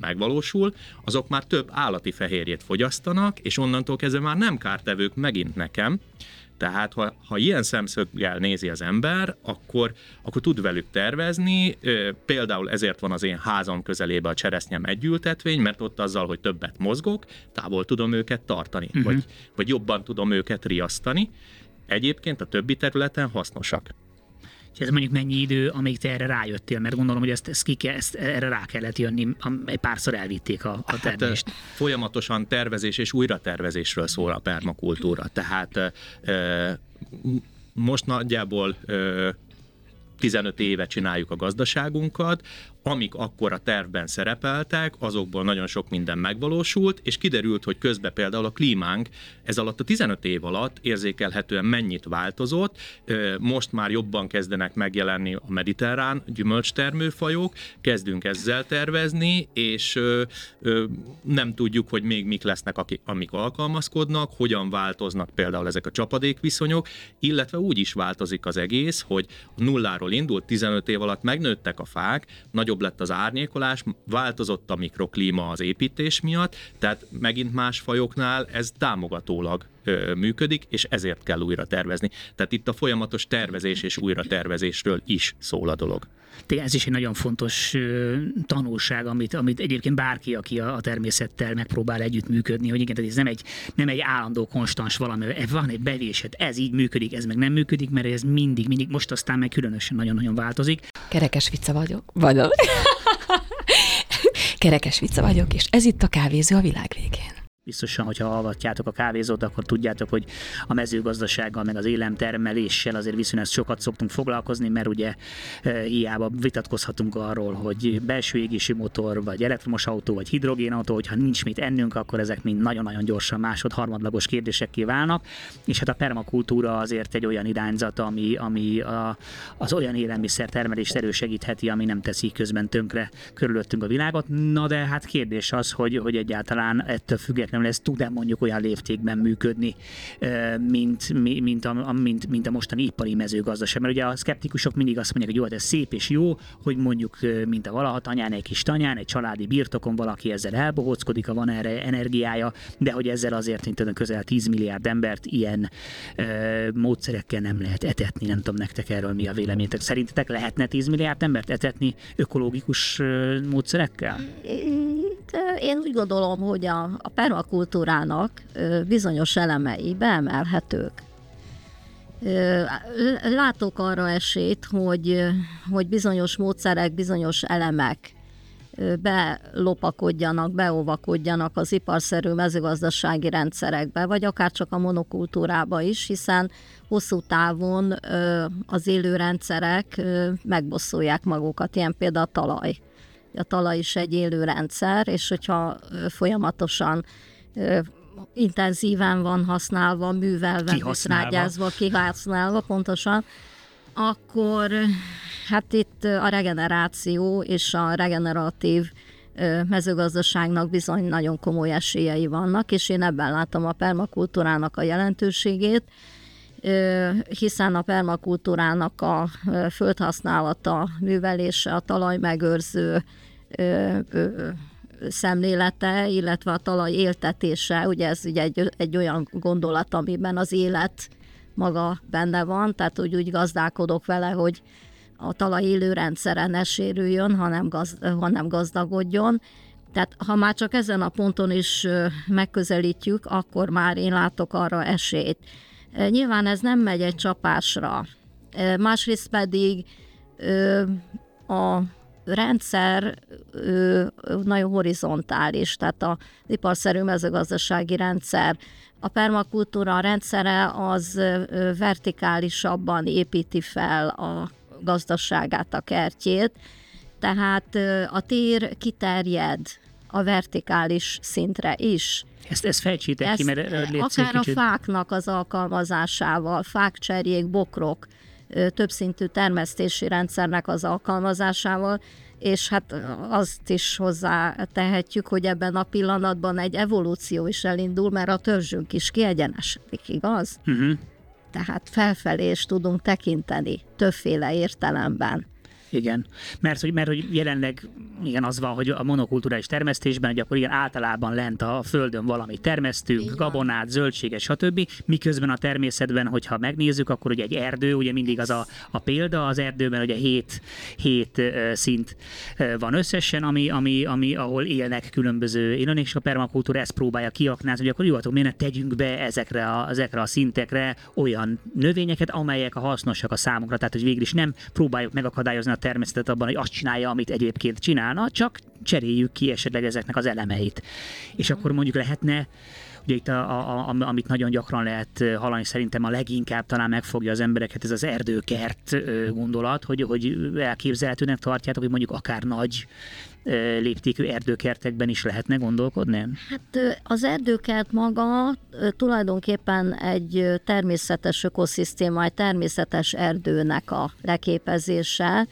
megvalósul, azok már több állati fehérjét fogyasztanak, és onnantól kezdve már nem kártevők megint nekem, tehát ha, ha ilyen szemszöggel nézi az ember, akkor, akkor tud velük tervezni. Például ezért van az én házam közelébe a cseresznyem együltetvény, mert ott azzal, hogy többet mozgok, távol tudom őket tartani, uh-huh. vagy, vagy jobban tudom őket riasztani. Egyébként a többi területen hasznosak. És ez mondjuk mennyi idő, amíg te erre rájöttél, mert gondolom, hogy ezt, ezt, ki kell, ezt erre rá kellett jönni, egy párszor elvitték a, a termést. Hát, folyamatosan tervezés és újratervezésről szól a permakultúra. Tehát most nagyjából 15 éve csináljuk a gazdaságunkat, amik akkor a tervben szerepeltek, azokból nagyon sok minden megvalósult, és kiderült, hogy közben például a klímánk ez alatt a 15 év alatt érzékelhetően mennyit változott, most már jobban kezdenek megjelenni a mediterrán gyümölcstermőfajok, kezdünk ezzel tervezni, és nem tudjuk, hogy még mik lesznek, amik alkalmazkodnak, hogyan változnak például ezek a csapadékviszonyok, illetve úgy is változik az egész, hogy nulláról indult, 15 év alatt megnőttek a fák, nagyobb nagyobb lett az árnyékolás, változott a mikroklíma az építés miatt, tehát megint más fajoknál ez támogatólag működik, és ezért kell újra tervezni. Tehát itt a folyamatos tervezés és újra tervezésről is szól a dolog. Tényleg ez is egy nagyon fontos tanulság, amit, amit egyébként bárki, aki a, a természettel megpróbál együttműködni, hogy igen, tehát ez nem egy, nem egy állandó, konstans valami, van egy bevésed, ez így működik, ez meg nem működik, mert ez mindig, mindig, most aztán meg különösen nagyon-nagyon változik. Kerekes vicca vagyok. Vagyok. [laughs] Kerekes vicca vagyok, és ez itt a kávézó a világ végén biztosan, hogyha hallgatjátok a kávézót, akkor tudjátok, hogy a mezőgazdasággal, meg az élemtermeléssel azért viszonylag sokat szoktunk foglalkozni, mert ugye e, hiába vitatkozhatunk arról, hogy belső égési motor, vagy elektromos autó, vagy hidrogénautó, hogyha nincs mit ennünk, akkor ezek mind nagyon-nagyon gyorsan másod, harmadlagos kérdések válnak, és hát a permakultúra azért egy olyan irányzat, ami, ami a, az olyan élelmiszer termelést erősegítheti, ami nem teszi közben tönkre körülöttünk a világot. Na de hát kérdés az, hogy, hogy egyáltalán ettől függetlenül feltétlenül ez tud-e mondjuk olyan léptékben működni, mint, mint, a, mint, mint a mostani ipari mezőgazdaság. Mert ugye a szkeptikusok mindig azt mondják, hogy jó, hát ez szép és jó, hogy mondjuk, mint a valaha tanyán, egy kis tanyán, egy családi birtokon valaki ezzel elbohóckodik, ha van erre energiája, de hogy ezzel azért, mint tudom, közel 10 milliárd embert ilyen ö, módszerekkel nem lehet etetni. Nem tudom nektek erről mi a véleményetek. Szerintetek lehetne 10 milliárd embert etetni ökológikus ö, módszerekkel? Én úgy gondolom, hogy a, a permak kultúrának bizonyos elemei beemelhetők. Látok arra esélyt, hogy, hogy bizonyos módszerek, bizonyos elemek belopakodjanak, beóvakodjanak az iparszerű mezőgazdasági rendszerekbe, vagy akár csak a monokultúrába is, hiszen hosszú távon az élő rendszerek megbosszolják magukat, ilyen például a talaj. A talaj is egy élő rendszer, és hogyha folyamatosan intenzíven van használva, művelve, rágyázva, kihasználva pontosan, akkor hát itt a regeneráció és a regeneratív mezőgazdaságnak bizony nagyon komoly esélyei vannak, és én ebben látom a permakultúrának a jelentőségét, hiszen a permakultúrának a földhasználata, művelése, a talajmegőrző szemlélete, illetve a talaj éltetése, ugye ez ugye egy, egy olyan gondolat, amiben az élet maga benne van, tehát hogy úgy gazdálkodok vele, hogy a talaj élő rendszere ne sérüljön, hanem, gaz, hanem gazdagodjon. Tehát ha már csak ezen a ponton is megközelítjük, akkor már én látok arra esélyt. Nyilván ez nem megy egy csapásra. Másrészt pedig a rendszer nagyon horizontális, tehát a iparszerű mezőgazdasági rendszer, a permakultúra rendszere az vertikálisabban építi fel a gazdaságát, a kertjét, tehát a tér kiterjed a vertikális szintre is. Ezt, ezt fejtsétek ki, mert Akár a fáknak az alkalmazásával, fákcserjék, bokrok, többszintű termesztési rendszernek az alkalmazásával, és hát azt is hozzá tehetjük, hogy ebben a pillanatban egy evolúció is elindul, mert a törzsünk is kiegyenesedik, igaz? Uh-huh. Tehát felfelé is tudunk tekinteni többféle értelemben. Igen, mert hogy, mert hogy jelenleg igen, az van, hogy a monokulturális termesztésben, hogy akkor igen, általában lent a földön valami termesztünk, gabonát, zöldséges, stb. Miközben a természetben, hogyha megnézzük, akkor ugye egy erdő, ugye mindig az a, a példa, az erdőben ugye hét, hét szint van összesen, ami, ami, ami, ahol élnek különböző élőnek, és a permakultúra ezt próbálja kiaknázni, hogy akkor jó, akkor miért tegyünk be ezekre a, ezekre a szintekre olyan növényeket, amelyek a hasznosak a számunkra, tehát hogy végül is nem próbáljuk megakadályozni a természetet abban, hogy azt csinálja, amit egyébként csinálna, csak cseréljük ki esetleg ezeknek az elemeit. És akkor mondjuk lehetne Ugye itt, a, a, a, amit nagyon gyakran lehet hallani, szerintem a leginkább talán megfogja az embereket, ez az erdőkert gondolat, hogy, hogy elképzelhetőnek tartjátok, hogy mondjuk akár nagy léptékű erdőkertekben is lehetne gondolkodni? Hát az erdőkert maga tulajdonképpen egy természetes ökoszisztéma, egy természetes erdőnek a leképezése,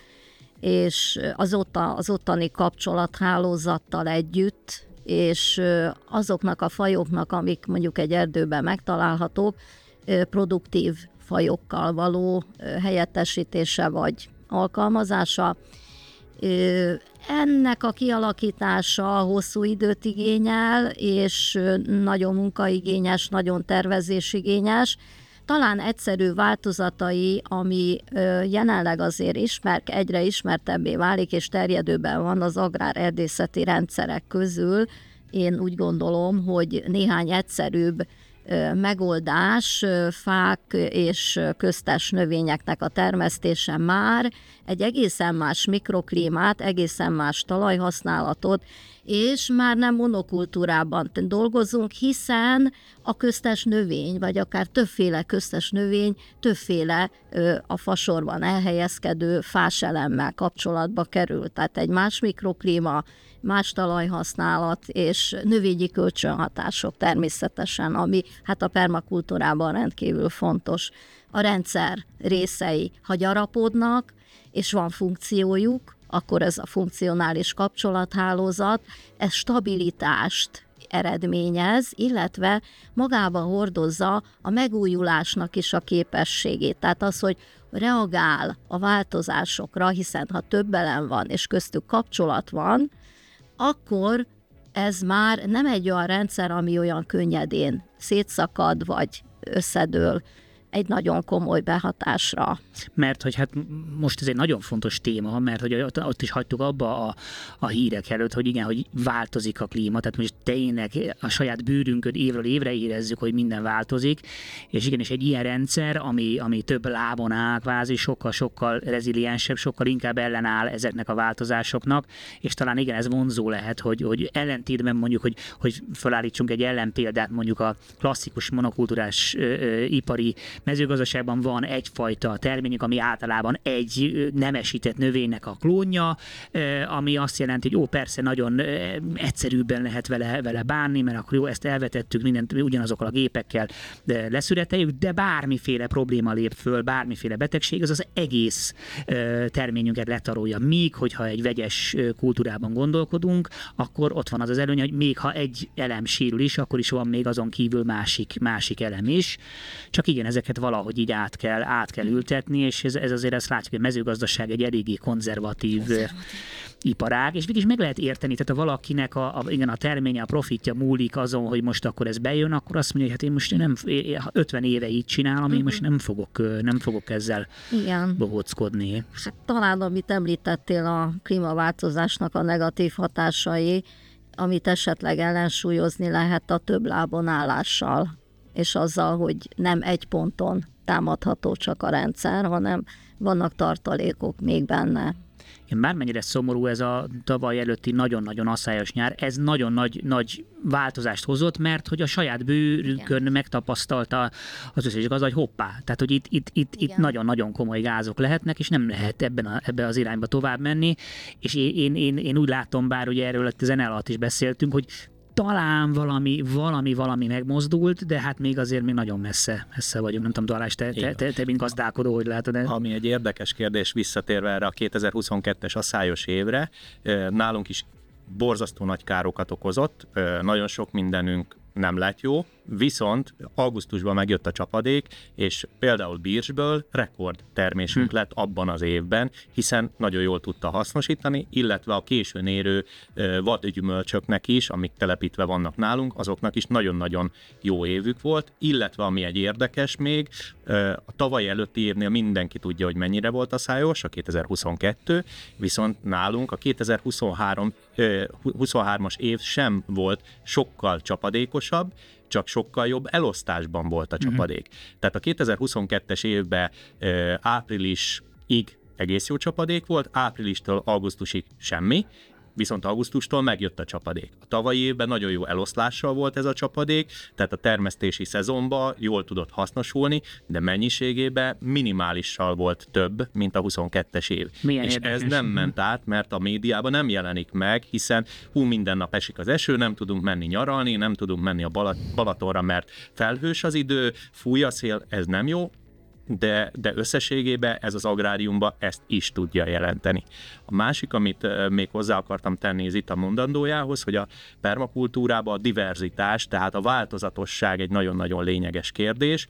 és az, otta, az ottani kapcsolathálózattal együtt, és azoknak a fajoknak, amik mondjuk egy erdőben megtalálhatók, produktív fajokkal való helyettesítése vagy alkalmazása, Ennek a kialakítása hosszú időt igényel, és nagyon munkaigényes, nagyon tervezésigényes. Talán egyszerű változatai, ami jelenleg azért ismer, egyre ismertebbé válik, és terjedőben van az agrárerdészeti rendszerek közül, én úgy gondolom, hogy néhány egyszerűbb megoldás fák és köztes növényeknek a termesztése már egy egészen más mikroklímát, egészen más talajhasználatot, és már nem monokultúrában dolgozunk, hiszen a köztes növény, vagy akár többféle köztes növény, többféle a fasorban elhelyezkedő fáselemmel kapcsolatba kerül. Tehát egy más mikroklíma, más talajhasználat és növényi kölcsönhatások természetesen, ami hát a permakultúrában rendkívül fontos. A rendszer részei, ha gyarapodnak, és van funkciójuk, akkor ez a funkcionális kapcsolathálózat, ez stabilitást eredményez, illetve magába hordozza a megújulásnak is a képességét. Tehát az, hogy reagál a változásokra, hiszen ha több elem van, és köztük kapcsolat van, akkor ez már nem egy olyan rendszer, ami olyan könnyedén szétszakad, vagy összedől, egy nagyon komoly behatásra. Mert hogy hát most ez egy nagyon fontos téma, mert hogy ott, is hagytuk abba a, a hírek előtt, hogy igen, hogy változik a klíma, tehát most tényleg a saját bőrünkön évről évre érezzük, hogy minden változik, és igen, és egy ilyen rendszer, ami, ami több lábon áll, kvázi sokkal-sokkal reziliensebb, sokkal inkább ellenáll ezeknek a változásoknak, és talán igen, ez vonzó lehet, hogy, hogy ellentétben mondjuk, hogy, hogy felállítsunk egy ellenpéldát mondjuk a klasszikus monokultúrás ö, ö, ipari mezőgazdaságban van egyfajta terményük, ami általában egy nemesített növénynek a klónja, ami azt jelenti, hogy ó, persze nagyon egyszerűbben lehet vele, vele bánni, mert akkor jó, ezt elvetettük, mindent ugyanazokkal a gépekkel leszületeljük, de bármiféle probléma lép föl, bármiféle betegség, az az egész terményünket letarolja. Míg, hogyha egy vegyes kultúrában gondolkodunk, akkor ott van az az előny, hogy még ha egy elem sérül is, akkor is van még azon kívül másik, másik elem is. Csak igen, ezeket ezeket valahogy így át kell, át kell ültetni, és ez, ez azért azt látjuk, hogy a mezőgazdaság egy eléggé konzervatív, konzervatív iparág, és végig is meg lehet érteni, tehát ha valakinek a, a, igen, a terménye, a profitja múlik azon, hogy most akkor ez bejön, akkor azt mondja, hogy hát én most nem, 50 éve így csinálom, én most mhm. nem fogok, nem fogok ezzel igen. bohóckodni. Hát, talán, amit említettél, a klímaváltozásnak a negatív hatásai, amit esetleg ellensúlyozni lehet a több lábon állással és azzal, hogy nem egy ponton támadható csak a rendszer, hanem vannak tartalékok még benne. Én bármennyire szomorú ez a tavaly előtti nagyon-nagyon asszályos nyár, ez nagyon nagy, nagy változást hozott, mert hogy a saját bőrünkön Igen. megtapasztalta az összes az, hogy hoppá, tehát hogy itt, itt, itt, itt nagyon-nagyon komoly gázok lehetnek, és nem lehet ebben a, ebbe az irányba tovább menni, és én, én, én úgy látom, bár ugye erről a zene alatt is beszéltünk, hogy talán valami, valami, valami megmozdult, de hát még azért még nagyon messze, messze vagyunk. Nem tudom, Dalás, te, te, te, te, mint gazdálkodó, hogy látod -e? Ami egy érdekes kérdés, visszatérve erre a 2022-es asszályos évre, nálunk is borzasztó nagy károkat okozott, nagyon sok mindenünk nem lett jó, viszont augusztusban megjött a csapadék, és például Birsből rekord termésünk hm. lett abban az évben, hiszen nagyon jól tudta hasznosítani, illetve a későn érő vadgyümölcsöknek is, amik telepítve vannak nálunk, azoknak is nagyon-nagyon jó évük volt, illetve ami egy érdekes még, a tavaly előtti évnél mindenki tudja, hogy mennyire volt a szájos, a 2022, viszont nálunk a 2023 23-as év sem volt sokkal csapadékosabb, csak sokkal jobb elosztásban volt a mhm. csapadék. Uh-huh. Tehát a 2022-es évben áprilisig egész jó csapadék volt, áprilistól augusztusig semmi, viszont augusztustól megjött a csapadék. A tavalyi évben nagyon jó eloszlással volt ez a csapadék, tehát a termesztési szezonban jól tudott hasznosulni, de mennyiségében minimálissal volt több, mint a 22-es év. Milyen És érdekes. ez nem ment át, mert a médiában nem jelenik meg, hiszen hú, minden nap esik az eső, nem tudunk menni nyaralni, nem tudunk menni a Balatonra, mert felhős az idő, fúj a szél, ez nem jó, de, de összességében ez az agráriumban ezt is tudja jelenteni. A másik, amit még hozzá akartam tenni az itt a mondandójához, hogy a permakultúrában a diverzitás, tehát a változatosság egy nagyon-nagyon lényeges kérdés,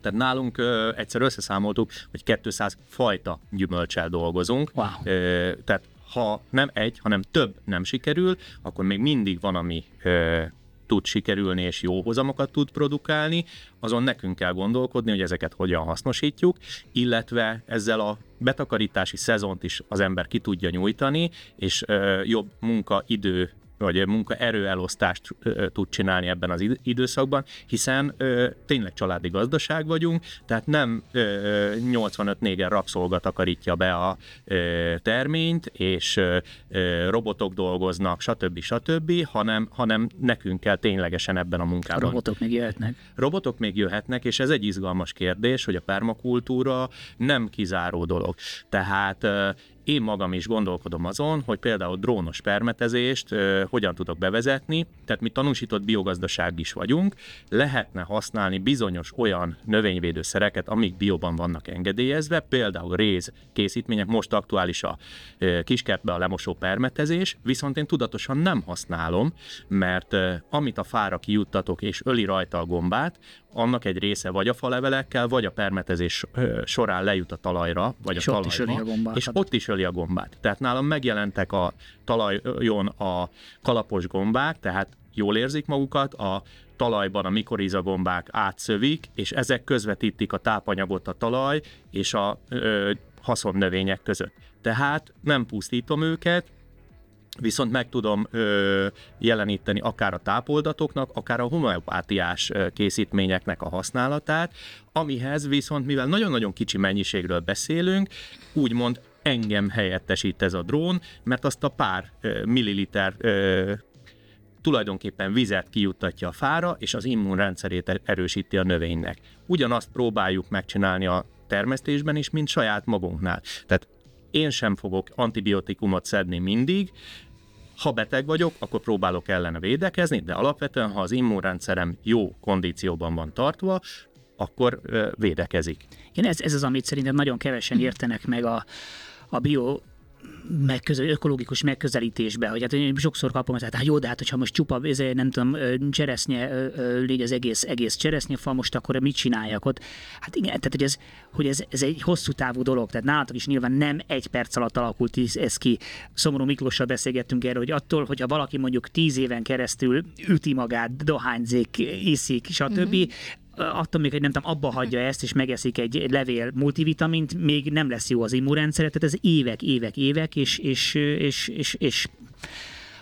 Tehát nálunk ö, egyszer összeszámoltuk, hogy 200 fajta gyümölcsel dolgozunk. Wow. Ö, tehát ha nem egy, hanem több nem sikerül, akkor még mindig van, ami ö, tud sikerülni és jó hozamokat tud produkálni, azon nekünk kell gondolkodni, hogy ezeket hogyan hasznosítjuk, illetve ezzel a betakarítási szezont is az ember ki tudja nyújtani, és ö, jobb munkaidő vagy munkaerő elosztást tud csinálni ebben az időszakban, hiszen ö, tényleg családi gazdaság vagyunk, tehát nem ö, 85 néger rabszolga takarítja be a ö, terményt, és ö, robotok dolgoznak, stb. stb., hanem, hanem nekünk kell ténylegesen ebben a A munkában. robotok még jöhetnek. Robotok még jöhetnek, és ez egy izgalmas kérdés, hogy a permakultúra nem kizáró dolog. Tehát ö, én magam is gondolkodom azon, hogy például drónos permetezést ö, hogyan tudok bevezetni, tehát mi tanúsított biogazdaság is vagyunk, lehetne használni bizonyos olyan növényvédőszereket, amik bióban vannak engedélyezve, például réz készítmények, most aktuális a ö, kiskertbe a lemosó permetezés, viszont én tudatosan nem használom, mert ö, amit a fára kijuttatok és öli rajta a gombát, annak egy része vagy a falevelekkel, vagy a permetezés során lejut a talajra, vagy És a ott is talajba, öli a gombákat. és ott is öli a gombát. Tehát nálam megjelentek a talajon a kalapos gombák, tehát jól érzik magukat, a talajban a mikorizagombák átszövik, és ezek közvetítik a tápanyagot a talaj és a ö, haszonnövények között. Tehát nem pusztítom őket, viszont meg tudom ö, jeleníteni akár a tápoldatoknak, akár a homeopátiás készítményeknek a használatát, amihez viszont, mivel nagyon-nagyon kicsi mennyiségről beszélünk, úgymond engem helyettesít ez a drón, mert azt a pár ö, milliliter ö, tulajdonképpen vizet kijuttatja a fára, és az immunrendszerét er- erősíti a növénynek. Ugyanazt próbáljuk megcsinálni a termesztésben is, mint saját magunknál. Tehát én sem fogok antibiotikumot szedni mindig, ha beteg vagyok, akkor próbálok ellene védekezni, de alapvetően, ha az immunrendszerem jó kondícióban van tartva, akkor védekezik. Igen, ez, ez az, amit szerintem nagyon kevesen értenek meg a, a bio megközel, ökológikus megközelítésbe, hogy hát én sokszor kapom, hogy hát jó, de hát hogyha most csupa, ezért nem tudom, cseresznye légy az egész, egész cseresznyefal, most akkor mit csináljak ott? Hát igen, tehát hogy ez, hogy ez, ez egy hosszú távú dolog, tehát nálatok is nyilván nem egy perc alatt alakult ez ki. Szomorú Miklóssal beszélgettünk erről, hogy attól, hogyha valaki mondjuk tíz éven keresztül üti magát, dohányzik, iszik, stb., mm-hmm attól még, hogy nem tudom, abba hagyja ezt, és megeszik egy egy levél multivitamint, még nem lesz jó az immunrendszere, tehát ez évek, évek, évek, és, és, és, és, és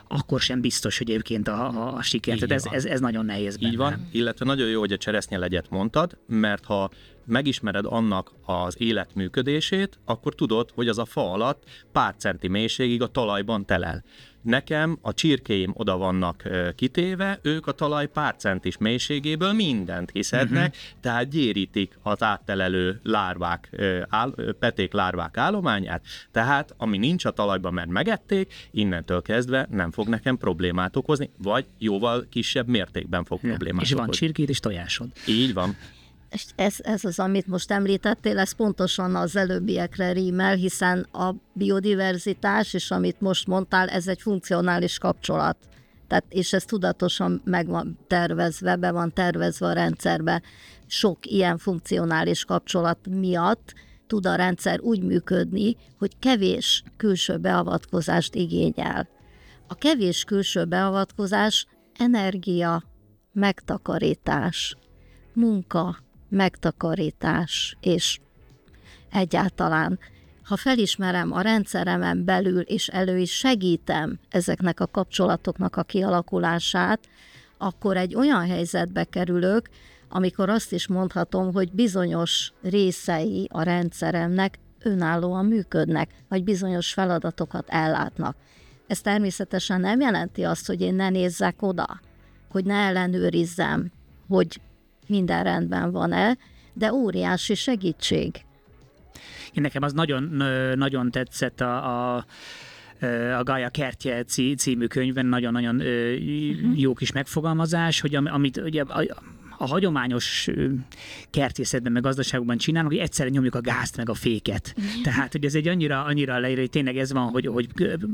akkor sem biztos, hogy egyébként a, a, a siker. Tehát ez, ez, ez nagyon nehéz benne. Így van, illetve nagyon jó, hogy a cseresznye legyet mondtad, mert ha megismered annak az életműködését, akkor tudod, hogy az a fa alatt pár centi mélységig a talajban telel. Nekem a csirkéim oda vannak kitéve, ők a talaj pár centis mélységéből mindent kiszednek, uh-huh. tehát gyérítik az áttelelő lárvák, áll, peték lárvák állományát, tehát ami nincs a talajban, mert megették, innentől kezdve nem fog nekem problémát okozni, vagy jóval kisebb mértékben fog Ja. problémát És van okozni. csirkét és tojásod. Így van. Ez, ez az, amit most említettél, ez pontosan az előbbiekre rímel, hiszen a biodiverzitás, és amit most mondtál, ez egy funkcionális kapcsolat. Tehát, és ez tudatosan meg van tervezve, be van tervezve a rendszerbe. Sok ilyen funkcionális kapcsolat miatt tud a rendszer úgy működni, hogy kevés külső beavatkozást igényel. A kevés külső beavatkozás energia, megtakarítás, munka, megtakarítás, és egyáltalán, ha felismerem a rendszeremen belül, és elő is segítem ezeknek a kapcsolatoknak a kialakulását, akkor egy olyan helyzetbe kerülök, amikor azt is mondhatom, hogy bizonyos részei a rendszeremnek önállóan működnek, vagy bizonyos feladatokat ellátnak. Ez természetesen nem jelenti azt, hogy én ne nézzek oda, hogy ne ellenőrizzem, hogy minden rendben van-e, de óriási segítség. Én nekem az nagyon, nagyon tetszett a, a a Gaia kertje cí- című könyvben nagyon-nagyon ö, jó kis megfogalmazás, hogy am- amit ugye a- hagyományos kertészetben, meg gazdaságokban csinálunk, hogy egyszerre nyomjuk a gázt, meg a féket. Tehát, hogy ez egy annyira, annyira leír, hogy tényleg ez van, hogy, hogy,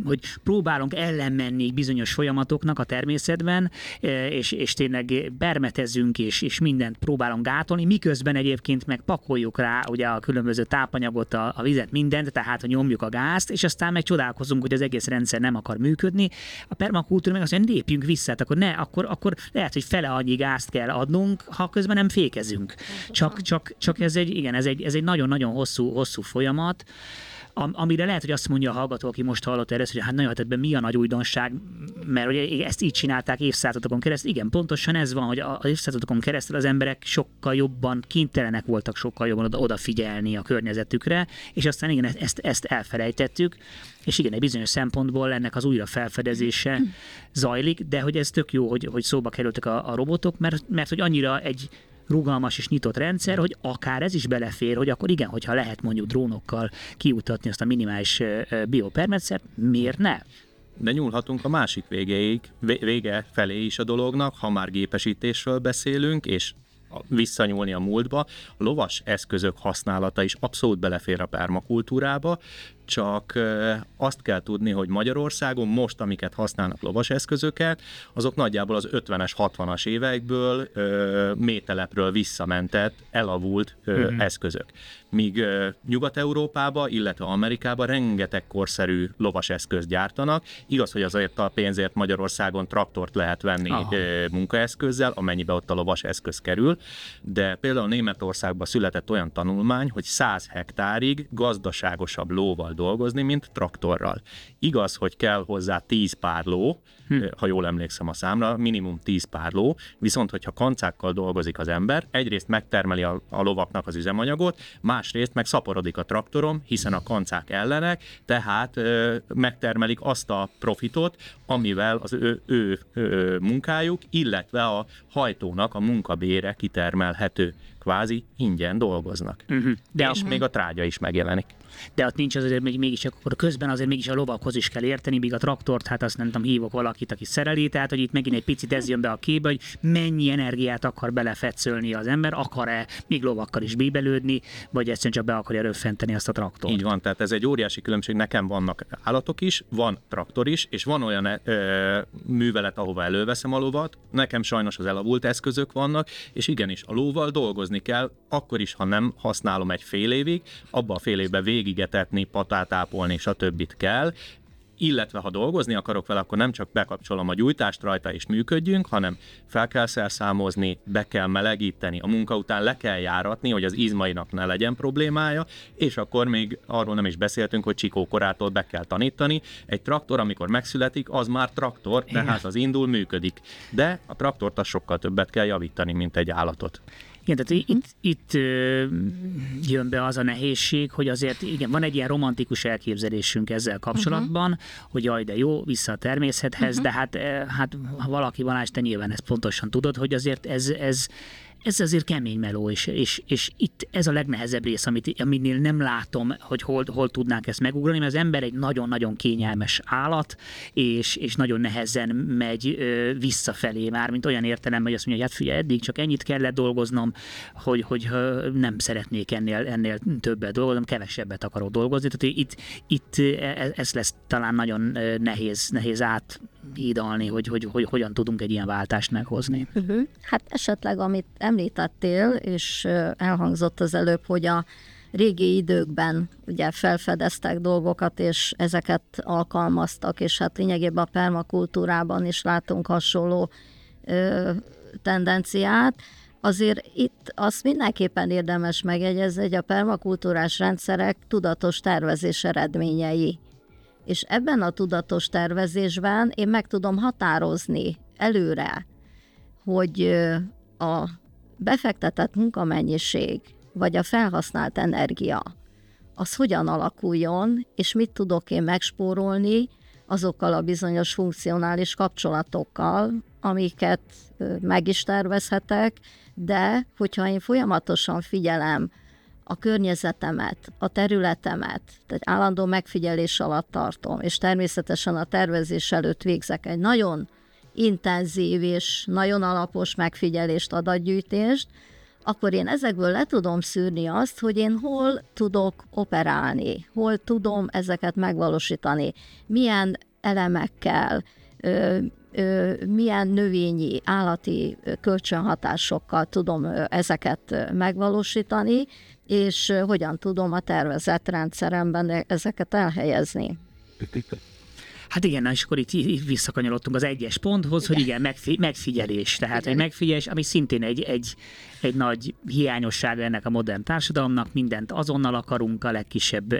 hogy próbálunk ellenmenni bizonyos folyamatoknak a természetben, és, és tényleg bermetezünk, és, és mindent próbálunk gátolni, miközben egyébként meg pakoljuk rá ugye a különböző tápanyagot, a, a vizet, mindent, tehát hogy nyomjuk a gázt, és aztán meg csodálkozunk, hogy az egész rendszer nem akar működni. A permakultúra meg azt mondja, lépjünk vissza, hát akkor ne, akkor, akkor lehet, hogy fele annyi gázt kell adnunk, ha közben nem fékezünk. Csak, csak, csak ez egy, igen, ez egy, ez egy nagyon-nagyon hosszú, hosszú folyamat amire lehet, hogy azt mondja a hallgató, aki most hallott erre, hogy hát nagyon, hát mi a nagy újdonság, mert ugye ezt így csinálták évszázadokon keresztül. Igen, pontosan ez van, hogy az évszázadokon keresztül az emberek sokkal jobban kénytelenek voltak sokkal jobban oda, odafigyelni a környezetükre, és aztán igen, ezt, ezt elfelejtettük, és igen, egy bizonyos szempontból ennek az újra felfedezése zajlik, de hogy ez tök jó, hogy, hogy szóba kerültek a, a robotok, mert, mert hogy annyira egy rugalmas és nyitott rendszer, hogy akár ez is belefér, hogy akkor igen, hogyha lehet mondjuk drónokkal kiutatni azt a minimális biopermetszert, miért ne? De nyúlhatunk a másik végéig, vége felé is a dolognak, ha már gépesítésről beszélünk, és visszanyúlni a múltba. A lovas eszközök használata is abszolút belefér a permakultúrába, csak azt kell tudni, hogy Magyarországon most, amiket használnak lovas eszközöket, azok nagyjából az 50-es, 60-as évekből mételepről visszamentett, elavult uh-huh. eszközök. Míg Nyugat-Európába, illetve Amerikába rengeteg korszerű lovas eszközt gyártanak. Igaz, hogy azért a pénzért Magyarországon traktort lehet venni Aha. munkaeszközzel, amennyibe ott a lovas eszköz kerül, de például Németországban született olyan tanulmány, hogy 100 hektárig gazdaságosabb lóval dolgozni, mint traktorral. Igaz, hogy kell hozzá 10 pár ló, hm. ha jól emlékszem a számra, minimum 10 pár ló, viszont hogyha kancákkal dolgozik az ember, egyrészt megtermeli a, a lovaknak az üzemanyagot, másrészt meg szaporodik a traktorom, hiszen a kancák ellenek, tehát ö, megtermelik azt a profitot, amivel az ő, ő, ő munkájuk, illetve a hajtónak a munkabére kitermelhető kvázi ingyen dolgoznak. Uh-huh. De és a... még a trágya is megjelenik. De ott nincs azért még, mégis, akkor közben azért mégis a lovakhoz is kell érteni, míg a traktort, hát azt nem tudom, hívok valakit, aki szereli, tehát hogy itt megint egy picit ez jön be a képbe, hogy mennyi energiát akar belefetszölni az ember, akar-e még lovakkal is bíbelődni, vagy egyszerűen csak be akarja röffenteni azt a traktort. Így van, tehát ez egy óriási különbség. Nekem vannak állatok is, van traktor is, és van olyan ö, művelet, ahova előveszem a lovat. Nekem sajnos az elavult eszközök vannak, és igenis a lóval dolgozni kell, akkor is, ha nem használom egy fél évig, abban a fél évben végigetetni, patátápolni, stb. kell, illetve ha dolgozni akarok vele, akkor nem csak bekapcsolom a gyújtást rajta és működjünk, hanem fel kell szerszámozni, be kell melegíteni, a munka után le kell járatni, hogy az izmainak ne legyen problémája, és akkor még arról nem is beszéltünk, hogy csikókorától be kell tanítani. Egy traktor, amikor megszületik, az már traktor, tehát az indul, működik. De a traktort az sokkal többet kell javítani, mint egy állatot. Igen, tehát itt, itt jön be az a nehézség, hogy azért igen, van egy ilyen romantikus elképzelésünk ezzel kapcsolatban, uh-huh. hogy jaj, de jó, vissza a természethez, uh-huh. de hát, hát ha valaki van, te nyilván ezt pontosan tudod, hogy azért ez, ez ez azért kemény meló, és, és, és itt ez a legnehezebb rész, amit, aminél nem látom, hogy hol, hol tudnánk ezt megugrani, mert az ember egy nagyon-nagyon kényelmes állat, és, és nagyon nehezen megy ö, visszafelé már, mint olyan értelem, hogy azt mondja, hogy hát figyelj, eddig csak ennyit kellett dolgoznom, hogy, hogy nem szeretnék ennél, ennél többet dolgoznom, kevesebbet akarok dolgozni. Tehát itt, itt e, ez lesz talán nagyon nehéz, nehéz át hídalni, hogy, hogy, hogy hogyan tudunk egy ilyen váltást meghozni. Uh-huh. Hát esetleg, amit említettél, és elhangzott az előbb, hogy a régi időkben ugye felfedeztek dolgokat, és ezeket alkalmaztak, és hát lényegében a permakultúrában is látunk hasonló ö, tendenciát. Azért itt azt mindenképpen érdemes megjegyezni, hogy a permakultúrás rendszerek tudatos tervezés eredményei és ebben a tudatos tervezésben én meg tudom határozni előre, hogy a befektetett munkamennyiség, vagy a felhasznált energia, az hogyan alakuljon, és mit tudok én megspórolni azokkal a bizonyos funkcionális kapcsolatokkal, amiket meg is tervezhetek, de hogyha én folyamatosan figyelem a környezetemet, a területemet, tehát állandó megfigyelés alatt tartom, és természetesen a tervezés előtt végzek egy nagyon intenzív és nagyon alapos megfigyelést, adatgyűjtést, akkor én ezekből le tudom szűrni azt, hogy én hol tudok operálni, hol tudom ezeket megvalósítani, milyen elemekkel, milyen növényi, állati kölcsönhatásokkal tudom ezeket megvalósítani, és hogyan tudom a tervezett rendszeremben ezeket elhelyezni. Hát igen, és akkor itt, visszakanyarodtunk az egyes ponthoz, hogy igen, megfi, megfigyelés. Tehát egy megfigyelés, ami szintén egy, egy, egy nagy hiányossága ennek a modern társadalomnak, mindent azonnal akarunk a legkisebb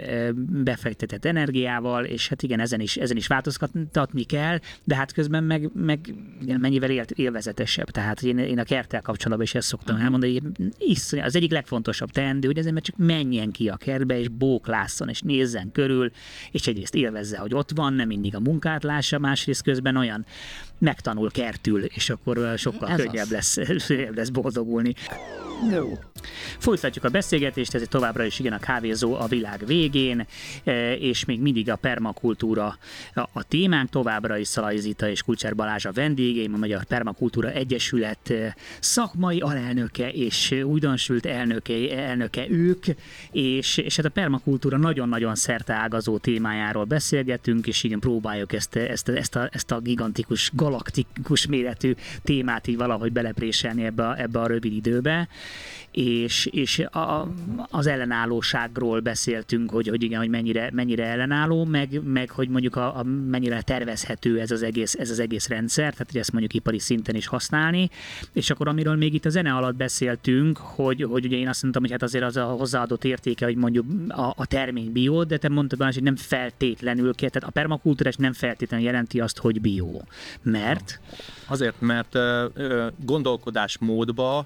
befektetett energiával, és hát igen, ezen is, ezen is változtatni kell, de hát közben meg, meg igen, mennyivel él, élvezetesebb. Tehát én, én a kerttel kapcsolatban is ezt szoktam elmondani, hogy iszony, az egyik legfontosabb teendő, hogy ezen csak menjen ki a kertbe, és bóklásszon, és nézzen körül, és egyrészt élvezze, hogy ott van, nem mindig a munkát lássa, másrészt közben olyan megtanul kertül, és akkor sokkal Ez könnyebb lesz, [laughs] lesz boldogulni. No. Folytatjuk a beszélgetést, ez továbbra is igen a kávézó a világ végén, e, és még mindig a permakultúra a témánk, továbbra is Szalai Zita és Kulcsár Balázs a vendégeim, a Magyar Permakultúra Egyesület e, szakmai alelnöke és újdonsült elnöke, elnöke ők, és, és hát a permakultúra nagyon-nagyon szerteágazó témájáról beszélgetünk, és igen, próbáljuk ezt, ezt, ezt, a, ezt a gigantikus, galaktikus méretű témát így valahogy belepréselni ebbe a, ebbe a rövid időbe és, és a, az ellenállóságról beszéltünk, hogy, hogy igen, hogy mennyire, mennyire ellenálló, meg, meg hogy mondjuk a, a mennyire tervezhető ez az, egész, ez az egész rendszer, tehát hogy ezt mondjuk ipari szinten is használni, és akkor amiről még itt a zene alatt beszéltünk, hogy, hogy ugye én azt mondtam, hogy hát azért az a hozzáadott értéke, hogy mondjuk a, a termény bio, de te mondtad, hogy nem feltétlenül, tehát a permakultúrás nem feltétlenül jelenti azt, hogy bio. Mert? Azért, mert gondolkodásmódba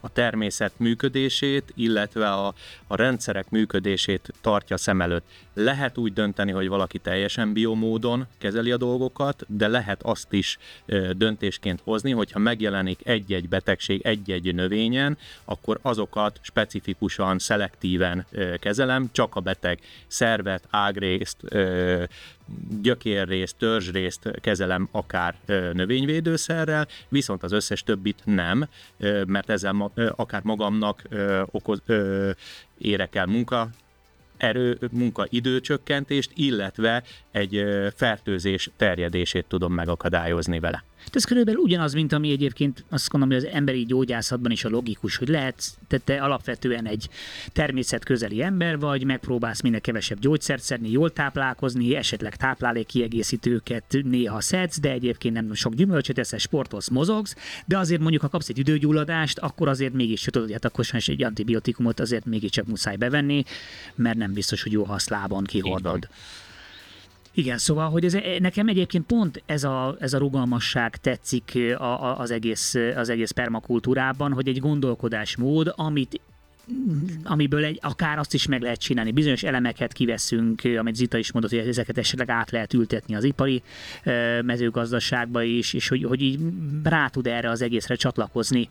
a természet működését, illetve a, a rendszerek működését tartja szem előtt. Lehet úgy dönteni, hogy valaki teljesen biomódon kezeli a dolgokat, de lehet azt is döntésként hozni, hogyha megjelenik egy-egy betegség egy-egy növényen, akkor azokat specifikusan, szelektíven kezelem, csak a beteg szervet, ágrészt, gyökérrészt, törzsrészt kezelem akár növényvédőszerrel, viszont az összes többit nem, mert ezzel akár magamnak okoz, érek el munka erő, munkaidőcsökkentést, illetve egy fertőzés terjedését tudom megakadályozni vele. Ez körülbelül ugyanaz, mint ami egyébként azt gondolom, hogy az emberi gyógyászatban is a logikus, hogy lehet, te, te alapvetően egy természetközeli ember vagy, megpróbálsz minél kevesebb gyógyszert szedni, jól táplálkozni, esetleg táplálék kiegészítőket néha szedsz, de egyébként nem sok gyümölcsöt eszel, sportolsz, mozogsz, de azért mondjuk, ha kapsz egy időgyulladást, akkor azért mégis tudod, hogy hát akkor egy antibiotikumot azért mégiscsak muszáj bevenni, mert nem biztos, hogy jó, ha azt lábon kihordod. Igen, szóval, hogy ez, nekem egyébként pont ez a, ez a rugalmasság tetszik a, a, az, egész, az egész permakultúrában, hogy egy gondolkodásmód, amit amiből egy, akár azt is meg lehet csinálni. Bizonyos elemeket kiveszünk, amit Zita is mondott, hogy ezeket esetleg át lehet ültetni az ipari mezőgazdaságba is, és hogy, hogy így rá tud erre az egészre csatlakozni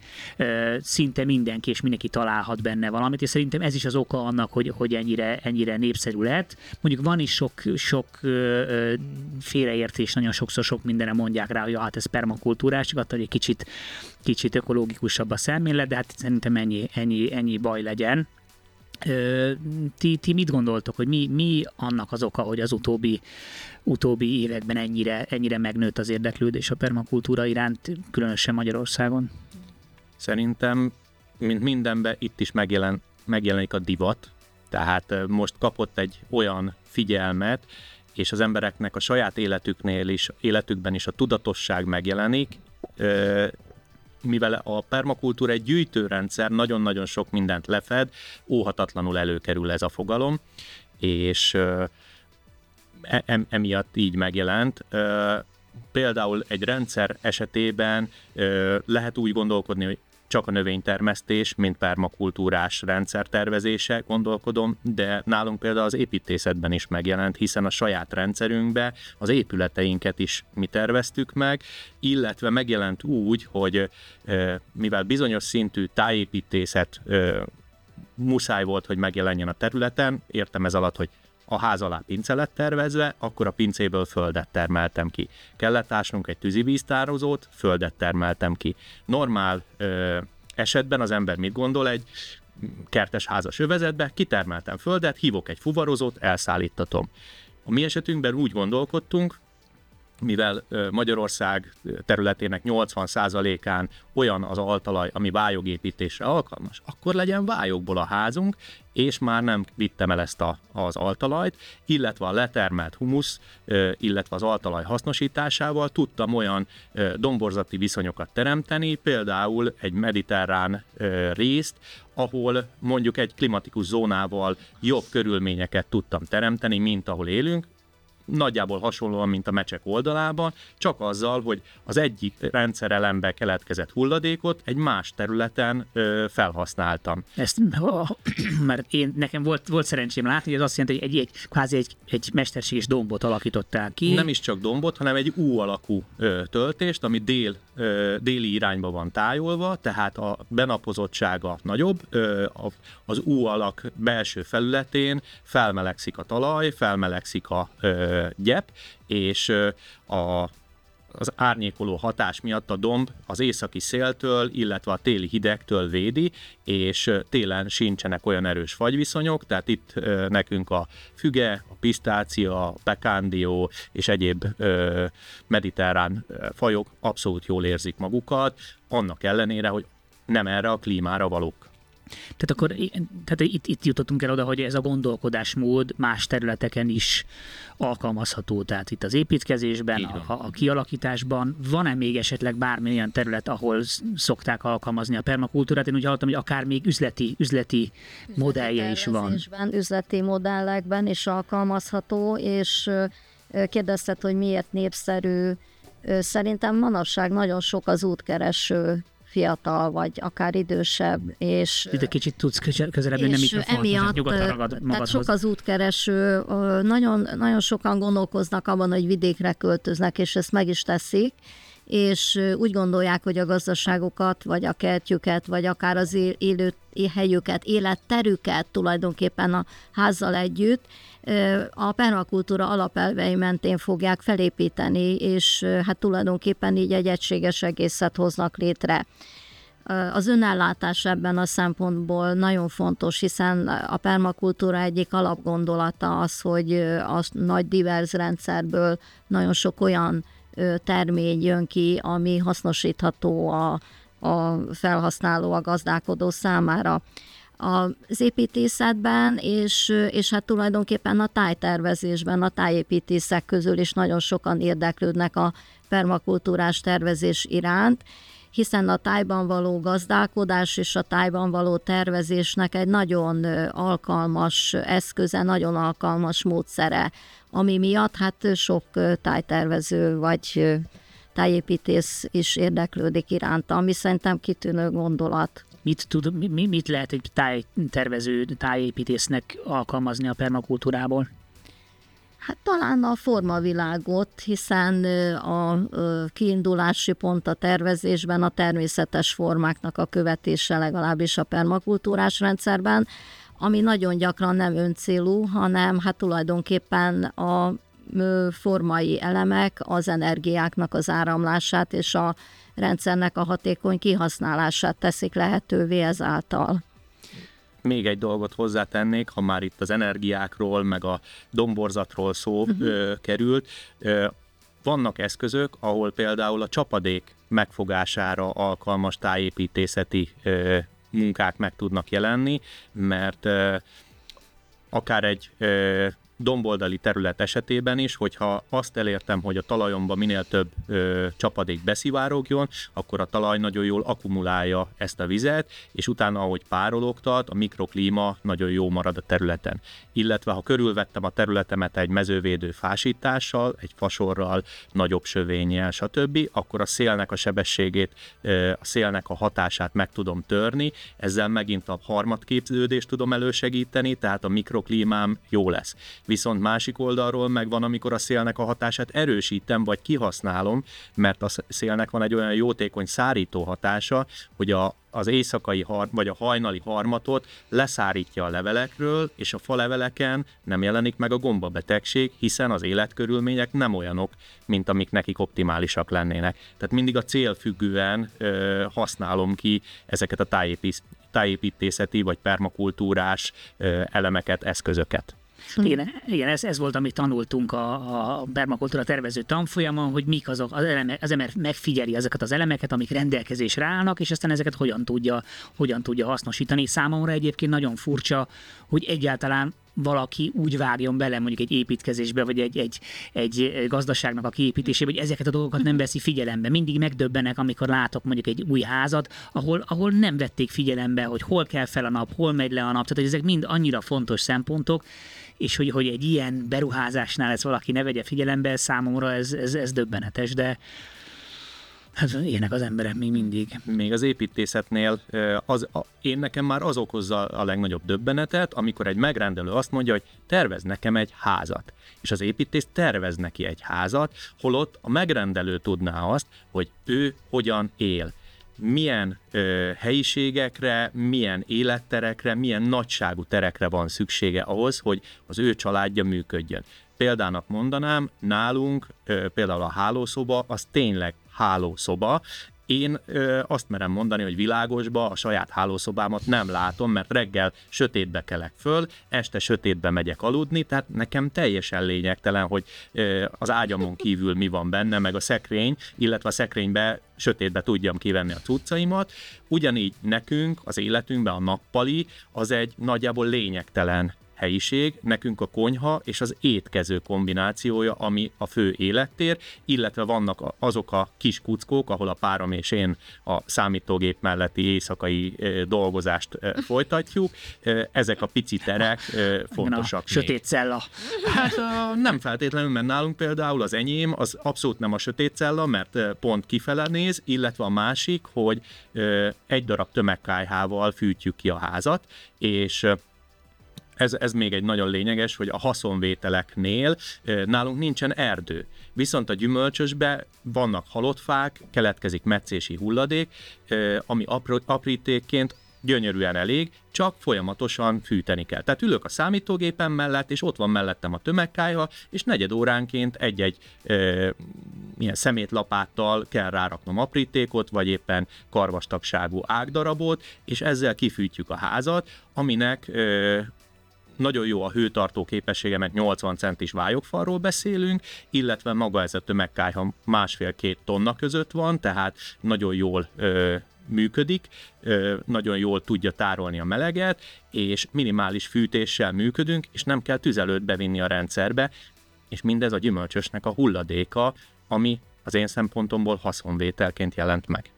szinte mindenki, és mindenki találhat benne valamit, és szerintem ez is az oka annak, hogy, hogy ennyire, ennyire népszerű lett. Mondjuk van is sok, sok félreértés, nagyon sokszor sok mindenre mondják rá, hogy hát ez permakultúrás, csak attól, hogy egy kicsit, kicsit ökológikusabb a szemlélet, de hát szerintem ennyi, ennyi, ennyi baj legyen. Ti, ti mit gondoltok, hogy mi, mi annak az oka, hogy az utóbbi, utóbbi években ennyire, ennyire megnőtt az érdeklődés a permakultúra iránt, különösen Magyarországon? Szerintem, mint mindenben, itt is megjelen, megjelenik a divat, tehát most kapott egy olyan figyelmet, és az embereknek a saját életüknél is, életükben is a tudatosság megjelenik, mivel a permakultúra egy gyűjtőrendszer, nagyon-nagyon sok mindent lefed, óhatatlanul előkerül ez a fogalom, és e- emiatt így megjelent. Például egy rendszer esetében lehet úgy gondolkodni, hogy csak a növénytermesztés, mint permakultúrás rendszertervezése, gondolkodom, de nálunk például az építészetben is megjelent, hiszen a saját rendszerünkbe az épületeinket is mi terveztük meg, illetve megjelent úgy, hogy mivel bizonyos szintű tájépítészet muszáj volt, hogy megjelenjen a területen, értem ez alatt, hogy a ház alá pince lett tervezve, akkor a pincéből földet termeltem ki. Kellett ásnunk egy tűzivíztározót, földet termeltem ki. Normál ö, esetben az ember mit gondol? Egy kertes házas övezetbe, kitermeltem földet, hívok egy fuvarozót, elszállítatom. A mi esetünkben úgy gondolkodtunk, mivel Magyarország területének 80%-án olyan az altalaj, ami vályogépítésre alkalmas, akkor legyen vályogból a házunk, és már nem vittem el ezt a, az altalajt, illetve a letermelt humusz, illetve az altalaj hasznosításával tudtam olyan domborzati viszonyokat teremteni, például egy mediterrán részt, ahol mondjuk egy klimatikus zónával jobb körülményeket tudtam teremteni, mint ahol élünk, nagyjából hasonlóan, mint a mecsek oldalában, csak azzal, hogy az egyik rendszerelembe keletkezett hulladékot egy más területen ö, felhasználtam. Ezt, [clears throat] mert én, nekem volt, volt szerencsém látni, hogy ez azt jelenti, hogy egy, egy kvázi egy, egy mesterséges dombot alakítottál ki. Nem is csak dombot, hanem egy U alakú ö, töltést, ami dél, ö, déli irányba van tájolva, tehát a benapozottsága nagyobb, ö, a, az U alak belső felületén felmelegszik a talaj, felmelegszik a ö, gyep, és a az árnyékoló hatás miatt a domb az északi széltől, illetve a téli hidegtől védi, és télen sincsenek olyan erős fagyviszonyok, tehát itt nekünk a füge, a pisztácia, a pekándió és egyéb mediterrán fajok abszolút jól érzik magukat, annak ellenére, hogy nem erre a klímára valók. Tehát akkor tehát itt, itt jutottunk el oda, hogy ez a gondolkodásmód más területeken is alkalmazható. Tehát itt az építkezésben, a, a kialakításban van-e még esetleg bármilyen terület, ahol szokták alkalmazni a permakultúrát? Én úgy hallottam, hogy akár még üzleti, üzleti, üzleti modellje is van. Üzleti modellekben is alkalmazható, és kérdezted, hogy miért népszerű. Szerintem manapság nagyon sok az útkereső fiatal, vagy akár idősebb, és... Itt egy kicsit tudsz közelebb nem emiatt, nyugodtan ragad magadhoz. Tehát sok az útkereső, nagyon, nagyon sokan gondolkoznak abban, hogy vidékre költöznek, és ezt meg is teszik, és úgy gondolják, hogy a gazdaságokat, vagy a kertjüket, vagy akár az élő helyüket, életterüket tulajdonképpen a házzal együtt a permakultúra alapelvei mentén fogják felépíteni, és hát tulajdonképpen így egy egységes egészet hoznak létre. Az önállátás ebben a szempontból nagyon fontos, hiszen a permakultúra egyik alapgondolata az, hogy a nagy divers rendszerből nagyon sok olyan termény jön ki, ami hasznosítható a, a felhasználó, a gazdálkodó számára. Az építészetben, és, és hát tulajdonképpen a tájtervezésben, a tájépítészek közül is nagyon sokan érdeklődnek a permakultúrás tervezés iránt, hiszen a tájban való gazdálkodás és a tájban való tervezésnek egy nagyon alkalmas eszköze, nagyon alkalmas módszere, ami miatt hát sok tájtervező vagy tájépítész is érdeklődik iránta, ami szerintem kitűnő gondolat. Mit, tud, mi, mit lehet egy tájtervező, tájépítésznek alkalmazni a permakultúrából? Hát talán a formavilágot, hiszen a kiindulási pont a tervezésben a természetes formáknak a követése legalábbis a permakultúrás rendszerben, ami nagyon gyakran nem öncélú, hanem hát tulajdonképpen a formai elemek az energiáknak az áramlását és a rendszernek a hatékony kihasználását teszik lehetővé ezáltal még egy dolgot hozzátennék, ha már itt az energiákról, meg a domborzatról szó uh-huh. ö, került. Ö, vannak eszközök, ahol például a csapadék megfogására alkalmas tájépítészeti ö, munkák meg tudnak jelenni, mert ö, akár egy ö, domboldali terület esetében is, hogyha azt elértem, hogy a talajomba minél több ö, csapadék beszivárogjon, akkor a talaj nagyon jól akkumulálja ezt a vizet, és utána, ahogy párologtat, a mikroklíma nagyon jó marad a területen. Illetve, ha körülvettem a területemet egy mezővédő fásítással, egy fasorral, nagyobb sövényel, stb., akkor a szélnek a sebességét, ö, a szélnek a hatását meg tudom törni, ezzel megint a harmadképződést tudom elősegíteni, tehát a mikroklímám jó lesz Viszont másik oldalról meg van, amikor a szélnek a hatását erősítem, vagy kihasználom, mert a szélnek van egy olyan jótékony szárító hatása, hogy a, az éjszakai har, vagy a hajnali harmatot leszárítja a levelekről, és a faleveleken nem jelenik meg a gombabetegség, hiszen az életkörülmények nem olyanok, mint amik nekik optimálisak lennének. Tehát mindig a célfüggően ö, használom ki ezeket a tájépítészeti vagy permakultúrás ö, elemeket, eszközöket. Igen, igen ez, ez volt, amit tanultunk a, a permakultúra tervező tanfolyamon, hogy mik azok, az, eleme, az ember megfigyeli ezeket az elemeket, amik rendelkezésre állnak, és aztán ezeket hogyan tudja, hogyan tudja hasznosítani. Számomra egyébként nagyon furcsa, hogy egyáltalán valaki úgy vágjon bele mondjuk egy építkezésbe, vagy egy, egy, egy gazdaságnak a kiépítésébe, hogy ezeket a dolgokat nem veszi figyelembe. Mindig megdöbbenek, amikor látok mondjuk egy új házat, ahol, ahol nem vették figyelembe, hogy hol kell fel a nap, hol megy le a nap. Tehát hogy ezek mind annyira fontos szempontok, és hogy, hogy egy ilyen beruházásnál ezt valaki ne vegye figyelembe, számomra ez, ez, ez döbbenetes, de Hát ilyenek az emberek még mindig. Még az építészetnél az, a, én nekem már az okozza a legnagyobb döbbenetet, amikor egy megrendelő azt mondja, hogy tervez nekem egy házat. És az építész tervez neki egy házat, holott a megrendelő tudná azt, hogy ő hogyan él milyen ö, helyiségekre, milyen életterekre, milyen nagyságú terekre van szüksége ahhoz, hogy az ő családja működjön. Példának mondanám, nálunk ö, például a hálószoba az tényleg hálószoba, én ö, azt merem mondani, hogy világosba a saját hálószobámat nem látom, mert reggel sötétbe kelek föl, este sötétbe megyek aludni, tehát nekem teljesen lényegtelen, hogy ö, az ágyamon kívül mi van benne, meg a szekrény, illetve a szekrénybe sötétbe tudjam kivenni a cuccaimat. Ugyanígy nekünk az életünkben a nappali az egy nagyjából lényegtelen helyiség, nekünk a konyha és az étkező kombinációja, ami a fő élettér, illetve vannak azok a kis kuckók, ahol a párom és én a számítógép melletti éjszakai dolgozást [laughs] folytatjuk. Ezek a pici terek fontosak. A sötét cella. Hát nem feltétlenül, mert nálunk például az enyém az abszolút nem a sötét cella, mert pont kifele néz, illetve a másik, hogy egy darab tömegkájhával fűtjük ki a házat, és ez, ez még egy nagyon lényeges, hogy a haszonvételeknél nálunk nincsen erdő. Viszont a gyümölcsösbe vannak halott fák, keletkezik meccési hulladék, ami aprítékként gyönyörűen elég, csak folyamatosan fűteni kell. Tehát ülök a számítógépem mellett, és ott van mellettem a tömegkájha, és negyed óránként egy-egy e, ilyen szemétlapáttal kell ráraknom aprítékot, vagy éppen karvastagságú ágdarabot, és ezzel kifűtjük a házat, aminek e, nagyon jó a hőtartó képessége, mert 80 centis vályogfalról beszélünk, illetve maga ez a tömegkályha másfél-két tonna között van, tehát nagyon jól ö, működik, ö, nagyon jól tudja tárolni a meleget, és minimális fűtéssel működünk, és nem kell tüzelőt bevinni a rendszerbe, és mindez a gyümölcsösnek a hulladéka, ami az én szempontomból haszonvételként jelent meg.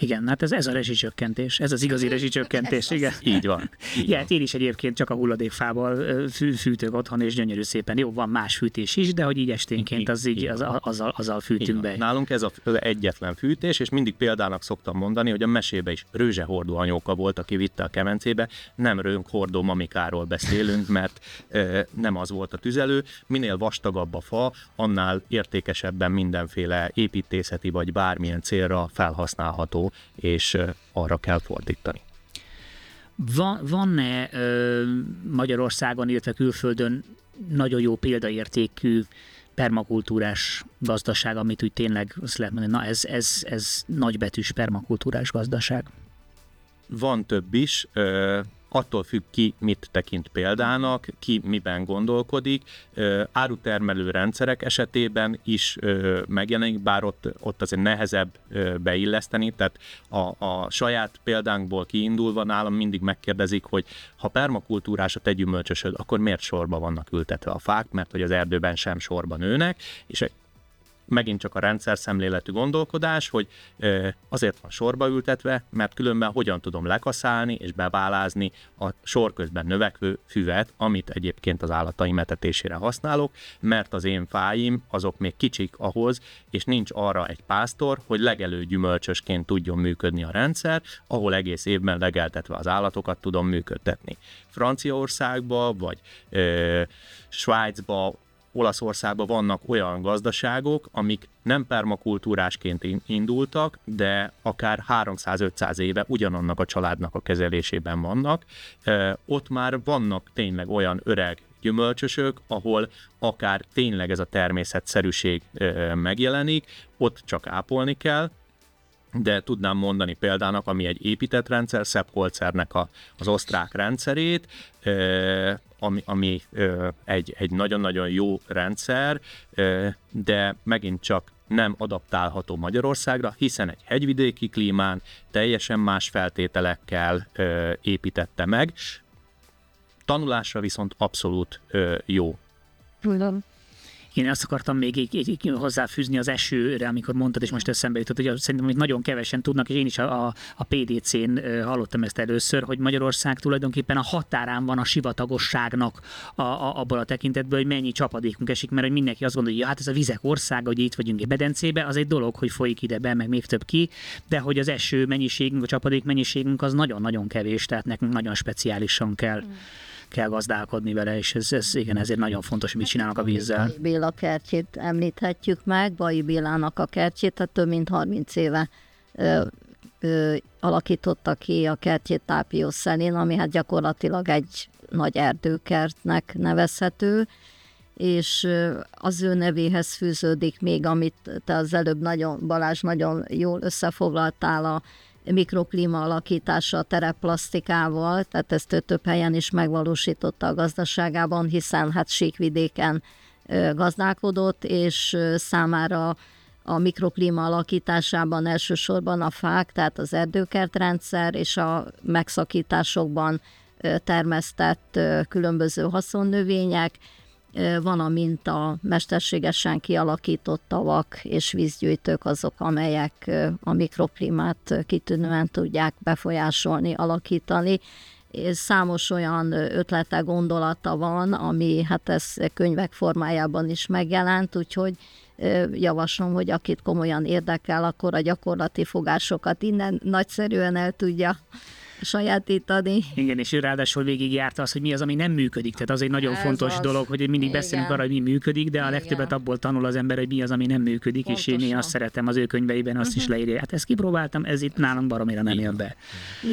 Igen, hát ez, ez a rezsicsökkentés, ez az igazi rezsicsökkentés, igen. Így van. Így igen, van. én is egyébként csak a hulladékfával fű, fűtök otthon, és gyönyörű szépen. Jó, van más fűtés is, de hogy így esténként az így, az, azzal, azzal fűtünk be. Nálunk ez az egyetlen fűtés, és mindig példának szoktam mondani, hogy a mesébe is rőzsehordó anyóka volt, aki vitte a kemencébe, nem rönkhordó mamikáról beszélünk, mert e, nem az volt a tüzelő. Minél vastagabb a fa, annál értékesebben mindenféle építészeti vagy bármilyen célra felhasználható és arra kell fordítani. Van, van-e ö, Magyarországon, illetve külföldön nagyon jó példaértékű permakultúrás gazdaság, amit úgy tényleg azt lehet mondani, na ez, ez, ez nagybetűs permakultúrás gazdaság? Van több is. Ö, attól függ ki, mit tekint példának, ki miben gondolkodik. Árutermelő rendszerek esetében is megjelenik, bár ott, ott azért nehezebb beilleszteni, tehát a, a saját példánkból kiindulva nálam mindig megkérdezik, hogy ha permakultúrás a te akkor miért sorba vannak ültetve a fák, mert hogy az erdőben sem sorban nőnek, és megint csak a rendszer szemléletű gondolkodás, hogy azért van sorba ültetve, mert különben hogyan tudom lekaszálni és bebálázni a sor közben növekvő füvet, amit egyébként az állataim etetésére használok, mert az én fáim azok még kicsik ahhoz, és nincs arra egy pásztor, hogy legelő gyümölcsösként tudjon működni a rendszer, ahol egész évben legeltetve az állatokat tudom működtetni. Franciaországba, vagy ö, Svájcba, Olaszországban vannak olyan gazdaságok, amik nem permakultúrásként indultak, de akár 300-500 éve ugyanannak a családnak a kezelésében vannak. Ott már vannak tényleg olyan öreg gyümölcsösök, ahol akár tényleg ez a természetszerűség megjelenik, ott csak ápolni kell, de tudnám mondani példának, ami egy épített rendszer, Seppholzernek a, az osztrák rendszerét, ami, ami egy, egy nagyon-nagyon jó rendszer, de megint csak nem adaptálható Magyarországra, hiszen egy hegyvidéki klímán teljesen más feltételekkel építette meg. Tanulásra viszont abszolút jó. Tudom. Én azt akartam még így, így, így hozzáfűzni az esőre, amikor mondtad, és most eszembe jutott, hogy szerintem hogy nagyon kevesen tudnak, és én is a, a PDC-n hallottam ezt először, hogy Magyarország tulajdonképpen a határán van a sivatagosságnak a, a, abból a tekintetből, hogy mennyi csapadékunk esik, mert hogy mindenki azt gondolja, hogy hát ez a vizek ország, hogy itt vagyunk egy bedencébe, az egy dolog, hogy folyik ide be, meg még több ki, de hogy az eső mennyiségünk, a csapadék mennyiségünk az nagyon-nagyon kevés, tehát nekünk nagyon speciálisan kell. Mm kell gazdálkodni vele, és ez, ez igen, ezért nagyon fontos, hogy mit csinálnak a vízzel. Béla kertjét említhetjük meg, Bai Bélának a kertjét, tehát több mint 30 éve ö, ö, alakította ki a kertjét Tápió szelén, ami hát gyakorlatilag egy nagy erdőkertnek nevezhető, és az ő nevéhez fűződik még, amit te az előbb nagyon, Balázs nagyon jól összefoglaltál a mikroklíma alakítása a tereplasztikával, tehát ezt ő több helyen is megvalósította a gazdaságában, hiszen hát síkvidéken gazdálkodott, és számára a mikroklíma alakításában elsősorban a fák, tehát az erdőkertrendszer és a megszakításokban termesztett különböző haszonnövények, van a minta mesterségesen kialakított tavak és vízgyűjtők azok, amelyek a mikroklimát kitűnően tudják befolyásolni, alakítani. És számos olyan ötlete, gondolata van, ami hát ez könyvek formájában is megjelent, úgyhogy javaslom, hogy akit komolyan érdekel, akkor a gyakorlati fogásokat innen nagyszerűen el tudja sajátítani. Igen, és ő ráadásul végigjárta azt, hogy mi az, ami nem működik. Tehát az egy nagyon Ez fontos az. dolog, hogy mindig beszélünk arra, hogy mi működik, de a legtöbbet abból tanul az ember, hogy mi az, ami nem működik, Pontosan. és én, én azt szeretem az ő könyveiben, azt uh-huh. is mhm. leírja. Hát ezt kipróbáltam, ez itt nálunk baromira nem jön be.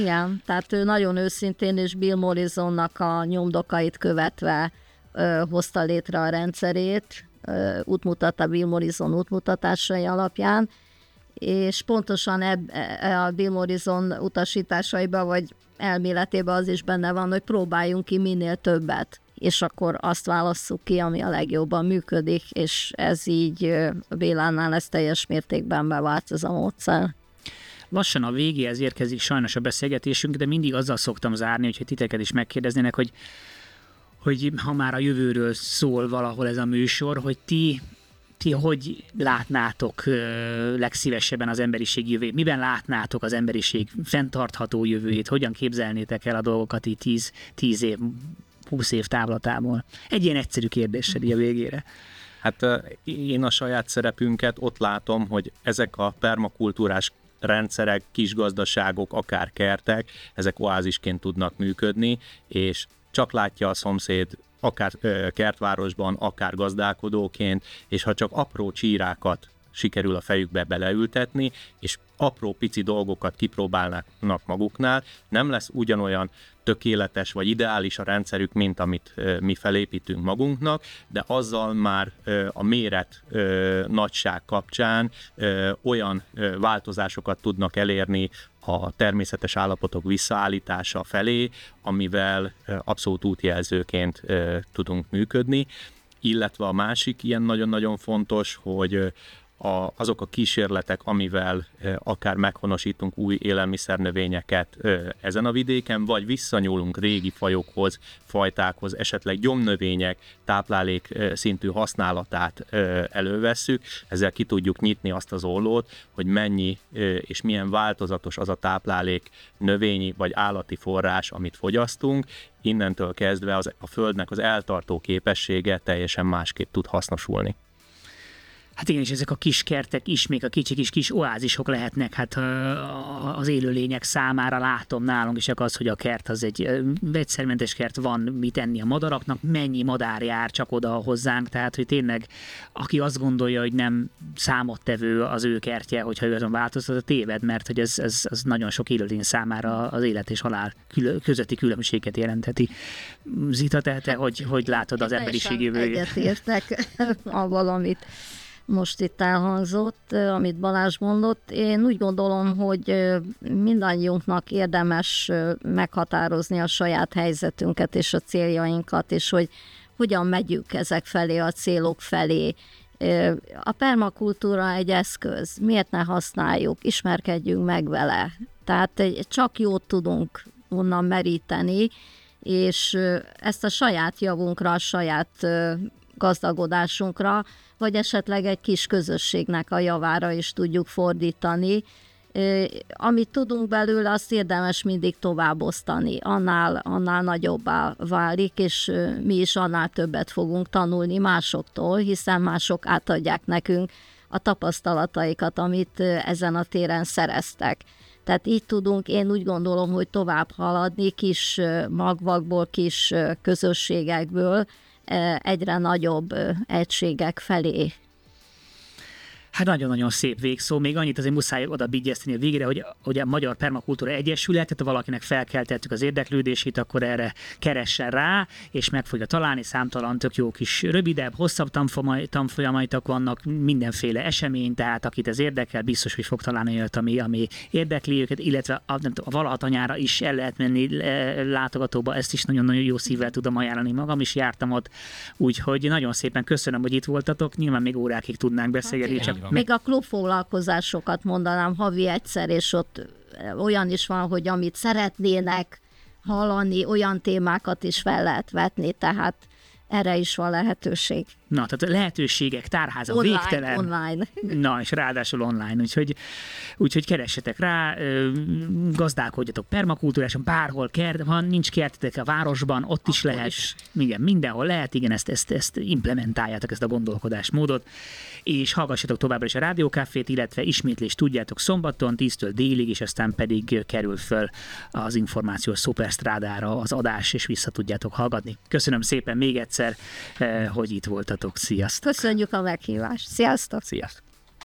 Igen, tehát ő nagyon őszintén, és Bill Morrisonnak a nyomdokait követve ö, hozta létre a rendszerét, ö, útmutatta Bill Morrison útmutatásai alapján, és pontosan eb, e, a Bill Morrison utasításaiba, vagy elméletében az is benne van, hogy próbáljunk ki minél többet, és akkor azt válasszuk ki, ami a legjobban működik, és ez így Bélánál ez teljes mértékben bevált ez a módszer. Lassan a végéhez érkezik sajnos a beszélgetésünk, de mindig azzal szoktam zárni, hogyha titeket is megkérdeznének, hogy hogy ha már a jövőről szól valahol ez a műsor, hogy ti ti hogy látnátok legszívesebben az emberiség jövőjét? Miben látnátok az emberiség fenntartható jövőjét? Hogyan képzelnétek el a dolgokat így 10, 10 év, 20 év távlatából? Egy ilyen egyszerű kérdéssel így a végére. Hát én a saját szerepünket ott látom, hogy ezek a permakultúrás rendszerek, kisgazdaságok, akár kertek, ezek oázisként tudnak működni, és csak látja a szomszéd akár kertvárosban, akár gazdálkodóként, és ha csak apró csírákat sikerül a fejükbe beleültetni, és apró pici dolgokat kipróbálnak maguknál, nem lesz ugyanolyan tökéletes vagy ideális a rendszerük, mint amit mi felépítünk magunknak, de azzal már a méret nagyság kapcsán olyan változásokat tudnak elérni a természetes állapotok visszaállítása felé, amivel abszolút útjelzőként tudunk működni. Illetve a másik ilyen nagyon-nagyon fontos, hogy a, azok a kísérletek, amivel akár meghonosítunk új élelmiszernövényeket ezen a vidéken, vagy visszanyúlunk régi fajokhoz, fajtákhoz, esetleg gyomnövények táplálék szintű használatát elővesszük, ezzel ki tudjuk nyitni azt az ollót, hogy mennyi és milyen változatos az a táplálék növényi vagy állati forrás, amit fogyasztunk, innentől kezdve az, a Földnek az eltartó képessége teljesen másképp tud hasznosulni. Hát igen, és ezek a kis kertek is, még a kicsik is kis oázisok lehetnek, hát az élőlények számára látom nálunk is az, hogy a kert az egy vegyszermentes kert, van mit enni a madaraknak, mennyi madár jár csak oda hozzánk, tehát hogy tényleg aki azt gondolja, hogy nem számottevő az ő kertje, hogyha ő azon változtat, a téved, mert hogy ez, ez, ez nagyon sok élőlény számára az élet és halál közötti különbséget jelentheti. Zita, te, te hogy, hogy látod az emberiség jövőjét? Egyetértek [laughs] a valamit most itt elhangzott, amit Balázs mondott. Én úgy gondolom, hogy mindannyiunknak érdemes meghatározni a saját helyzetünket és a céljainkat, és hogy hogyan megyünk ezek felé, a célok felé. A permakultúra egy eszköz, miért ne használjuk, ismerkedjünk meg vele. Tehát csak jót tudunk onnan meríteni, és ezt a saját javunkra, a saját gazdagodásunkra, vagy esetleg egy kis közösségnek a javára is tudjuk fordítani. Amit tudunk belőle, azt érdemes mindig továbbosztani, annál, annál nagyobbá válik, és mi is annál többet fogunk tanulni másoktól, hiszen mások átadják nekünk a tapasztalataikat, amit ezen a téren szereztek. Tehát így tudunk, én úgy gondolom, hogy tovább haladni kis magvakból, kis közösségekből, egyre nagyobb egységek felé Hát nagyon-nagyon szép végszó. Még annyit azért muszáj oda bigyeszteni a végére, hogy, hogy a Magyar Permakultúra Egyesület, tehát valakinek felkeltettük az érdeklődését, akkor erre keressen rá, és meg fogja találni. Számtalan tök jó kis rövidebb, hosszabb tanfolyamaitok vannak, mindenféle esemény, tehát akit ez érdekel, biztos, hogy fog találni olyat, ami, ami érdekli őket, illetve a, nem tudom, a Valahatanyára is el lehet menni látogatóba, ezt is nagyon-nagyon jó szívvel tudom ajánlani. Magam is jártam ott, úgyhogy nagyon szépen köszönöm, hogy itt voltatok. Nyilván még órákig tudnánk beszélgetni, csak van. Még a klubfoglalkozásokat mondanám havi egyszer, és ott olyan is van, hogy amit szeretnének hallani, olyan témákat is fel lehet vetni, tehát erre is van lehetőség. Na, tehát lehetőségek tárháza online, végtelen. Online. Na, és ráadásul online, úgyhogy, úgyhogy keressetek rá, gazdálkodjatok permakultúrásan, bárhol kert, ha nincs kertetek a városban, ott is Akkor lehet, is. igen, mindenhol lehet, igen, ezt, ezt, ezt implementáljátok, ezt a gondolkodásmódot, és hallgassatok továbbra is a Rádiókafét, illetve ismétlést tudjátok szombaton, 10-től délig, és aztán pedig kerül föl az információs szuperstrádára az adás, és vissza tudjátok hallgatni. Köszönöm szépen még egyszer, hogy itt voltatok. Sziasztok! Köszönjük a meghívást. Sziasztok! Sziasztok!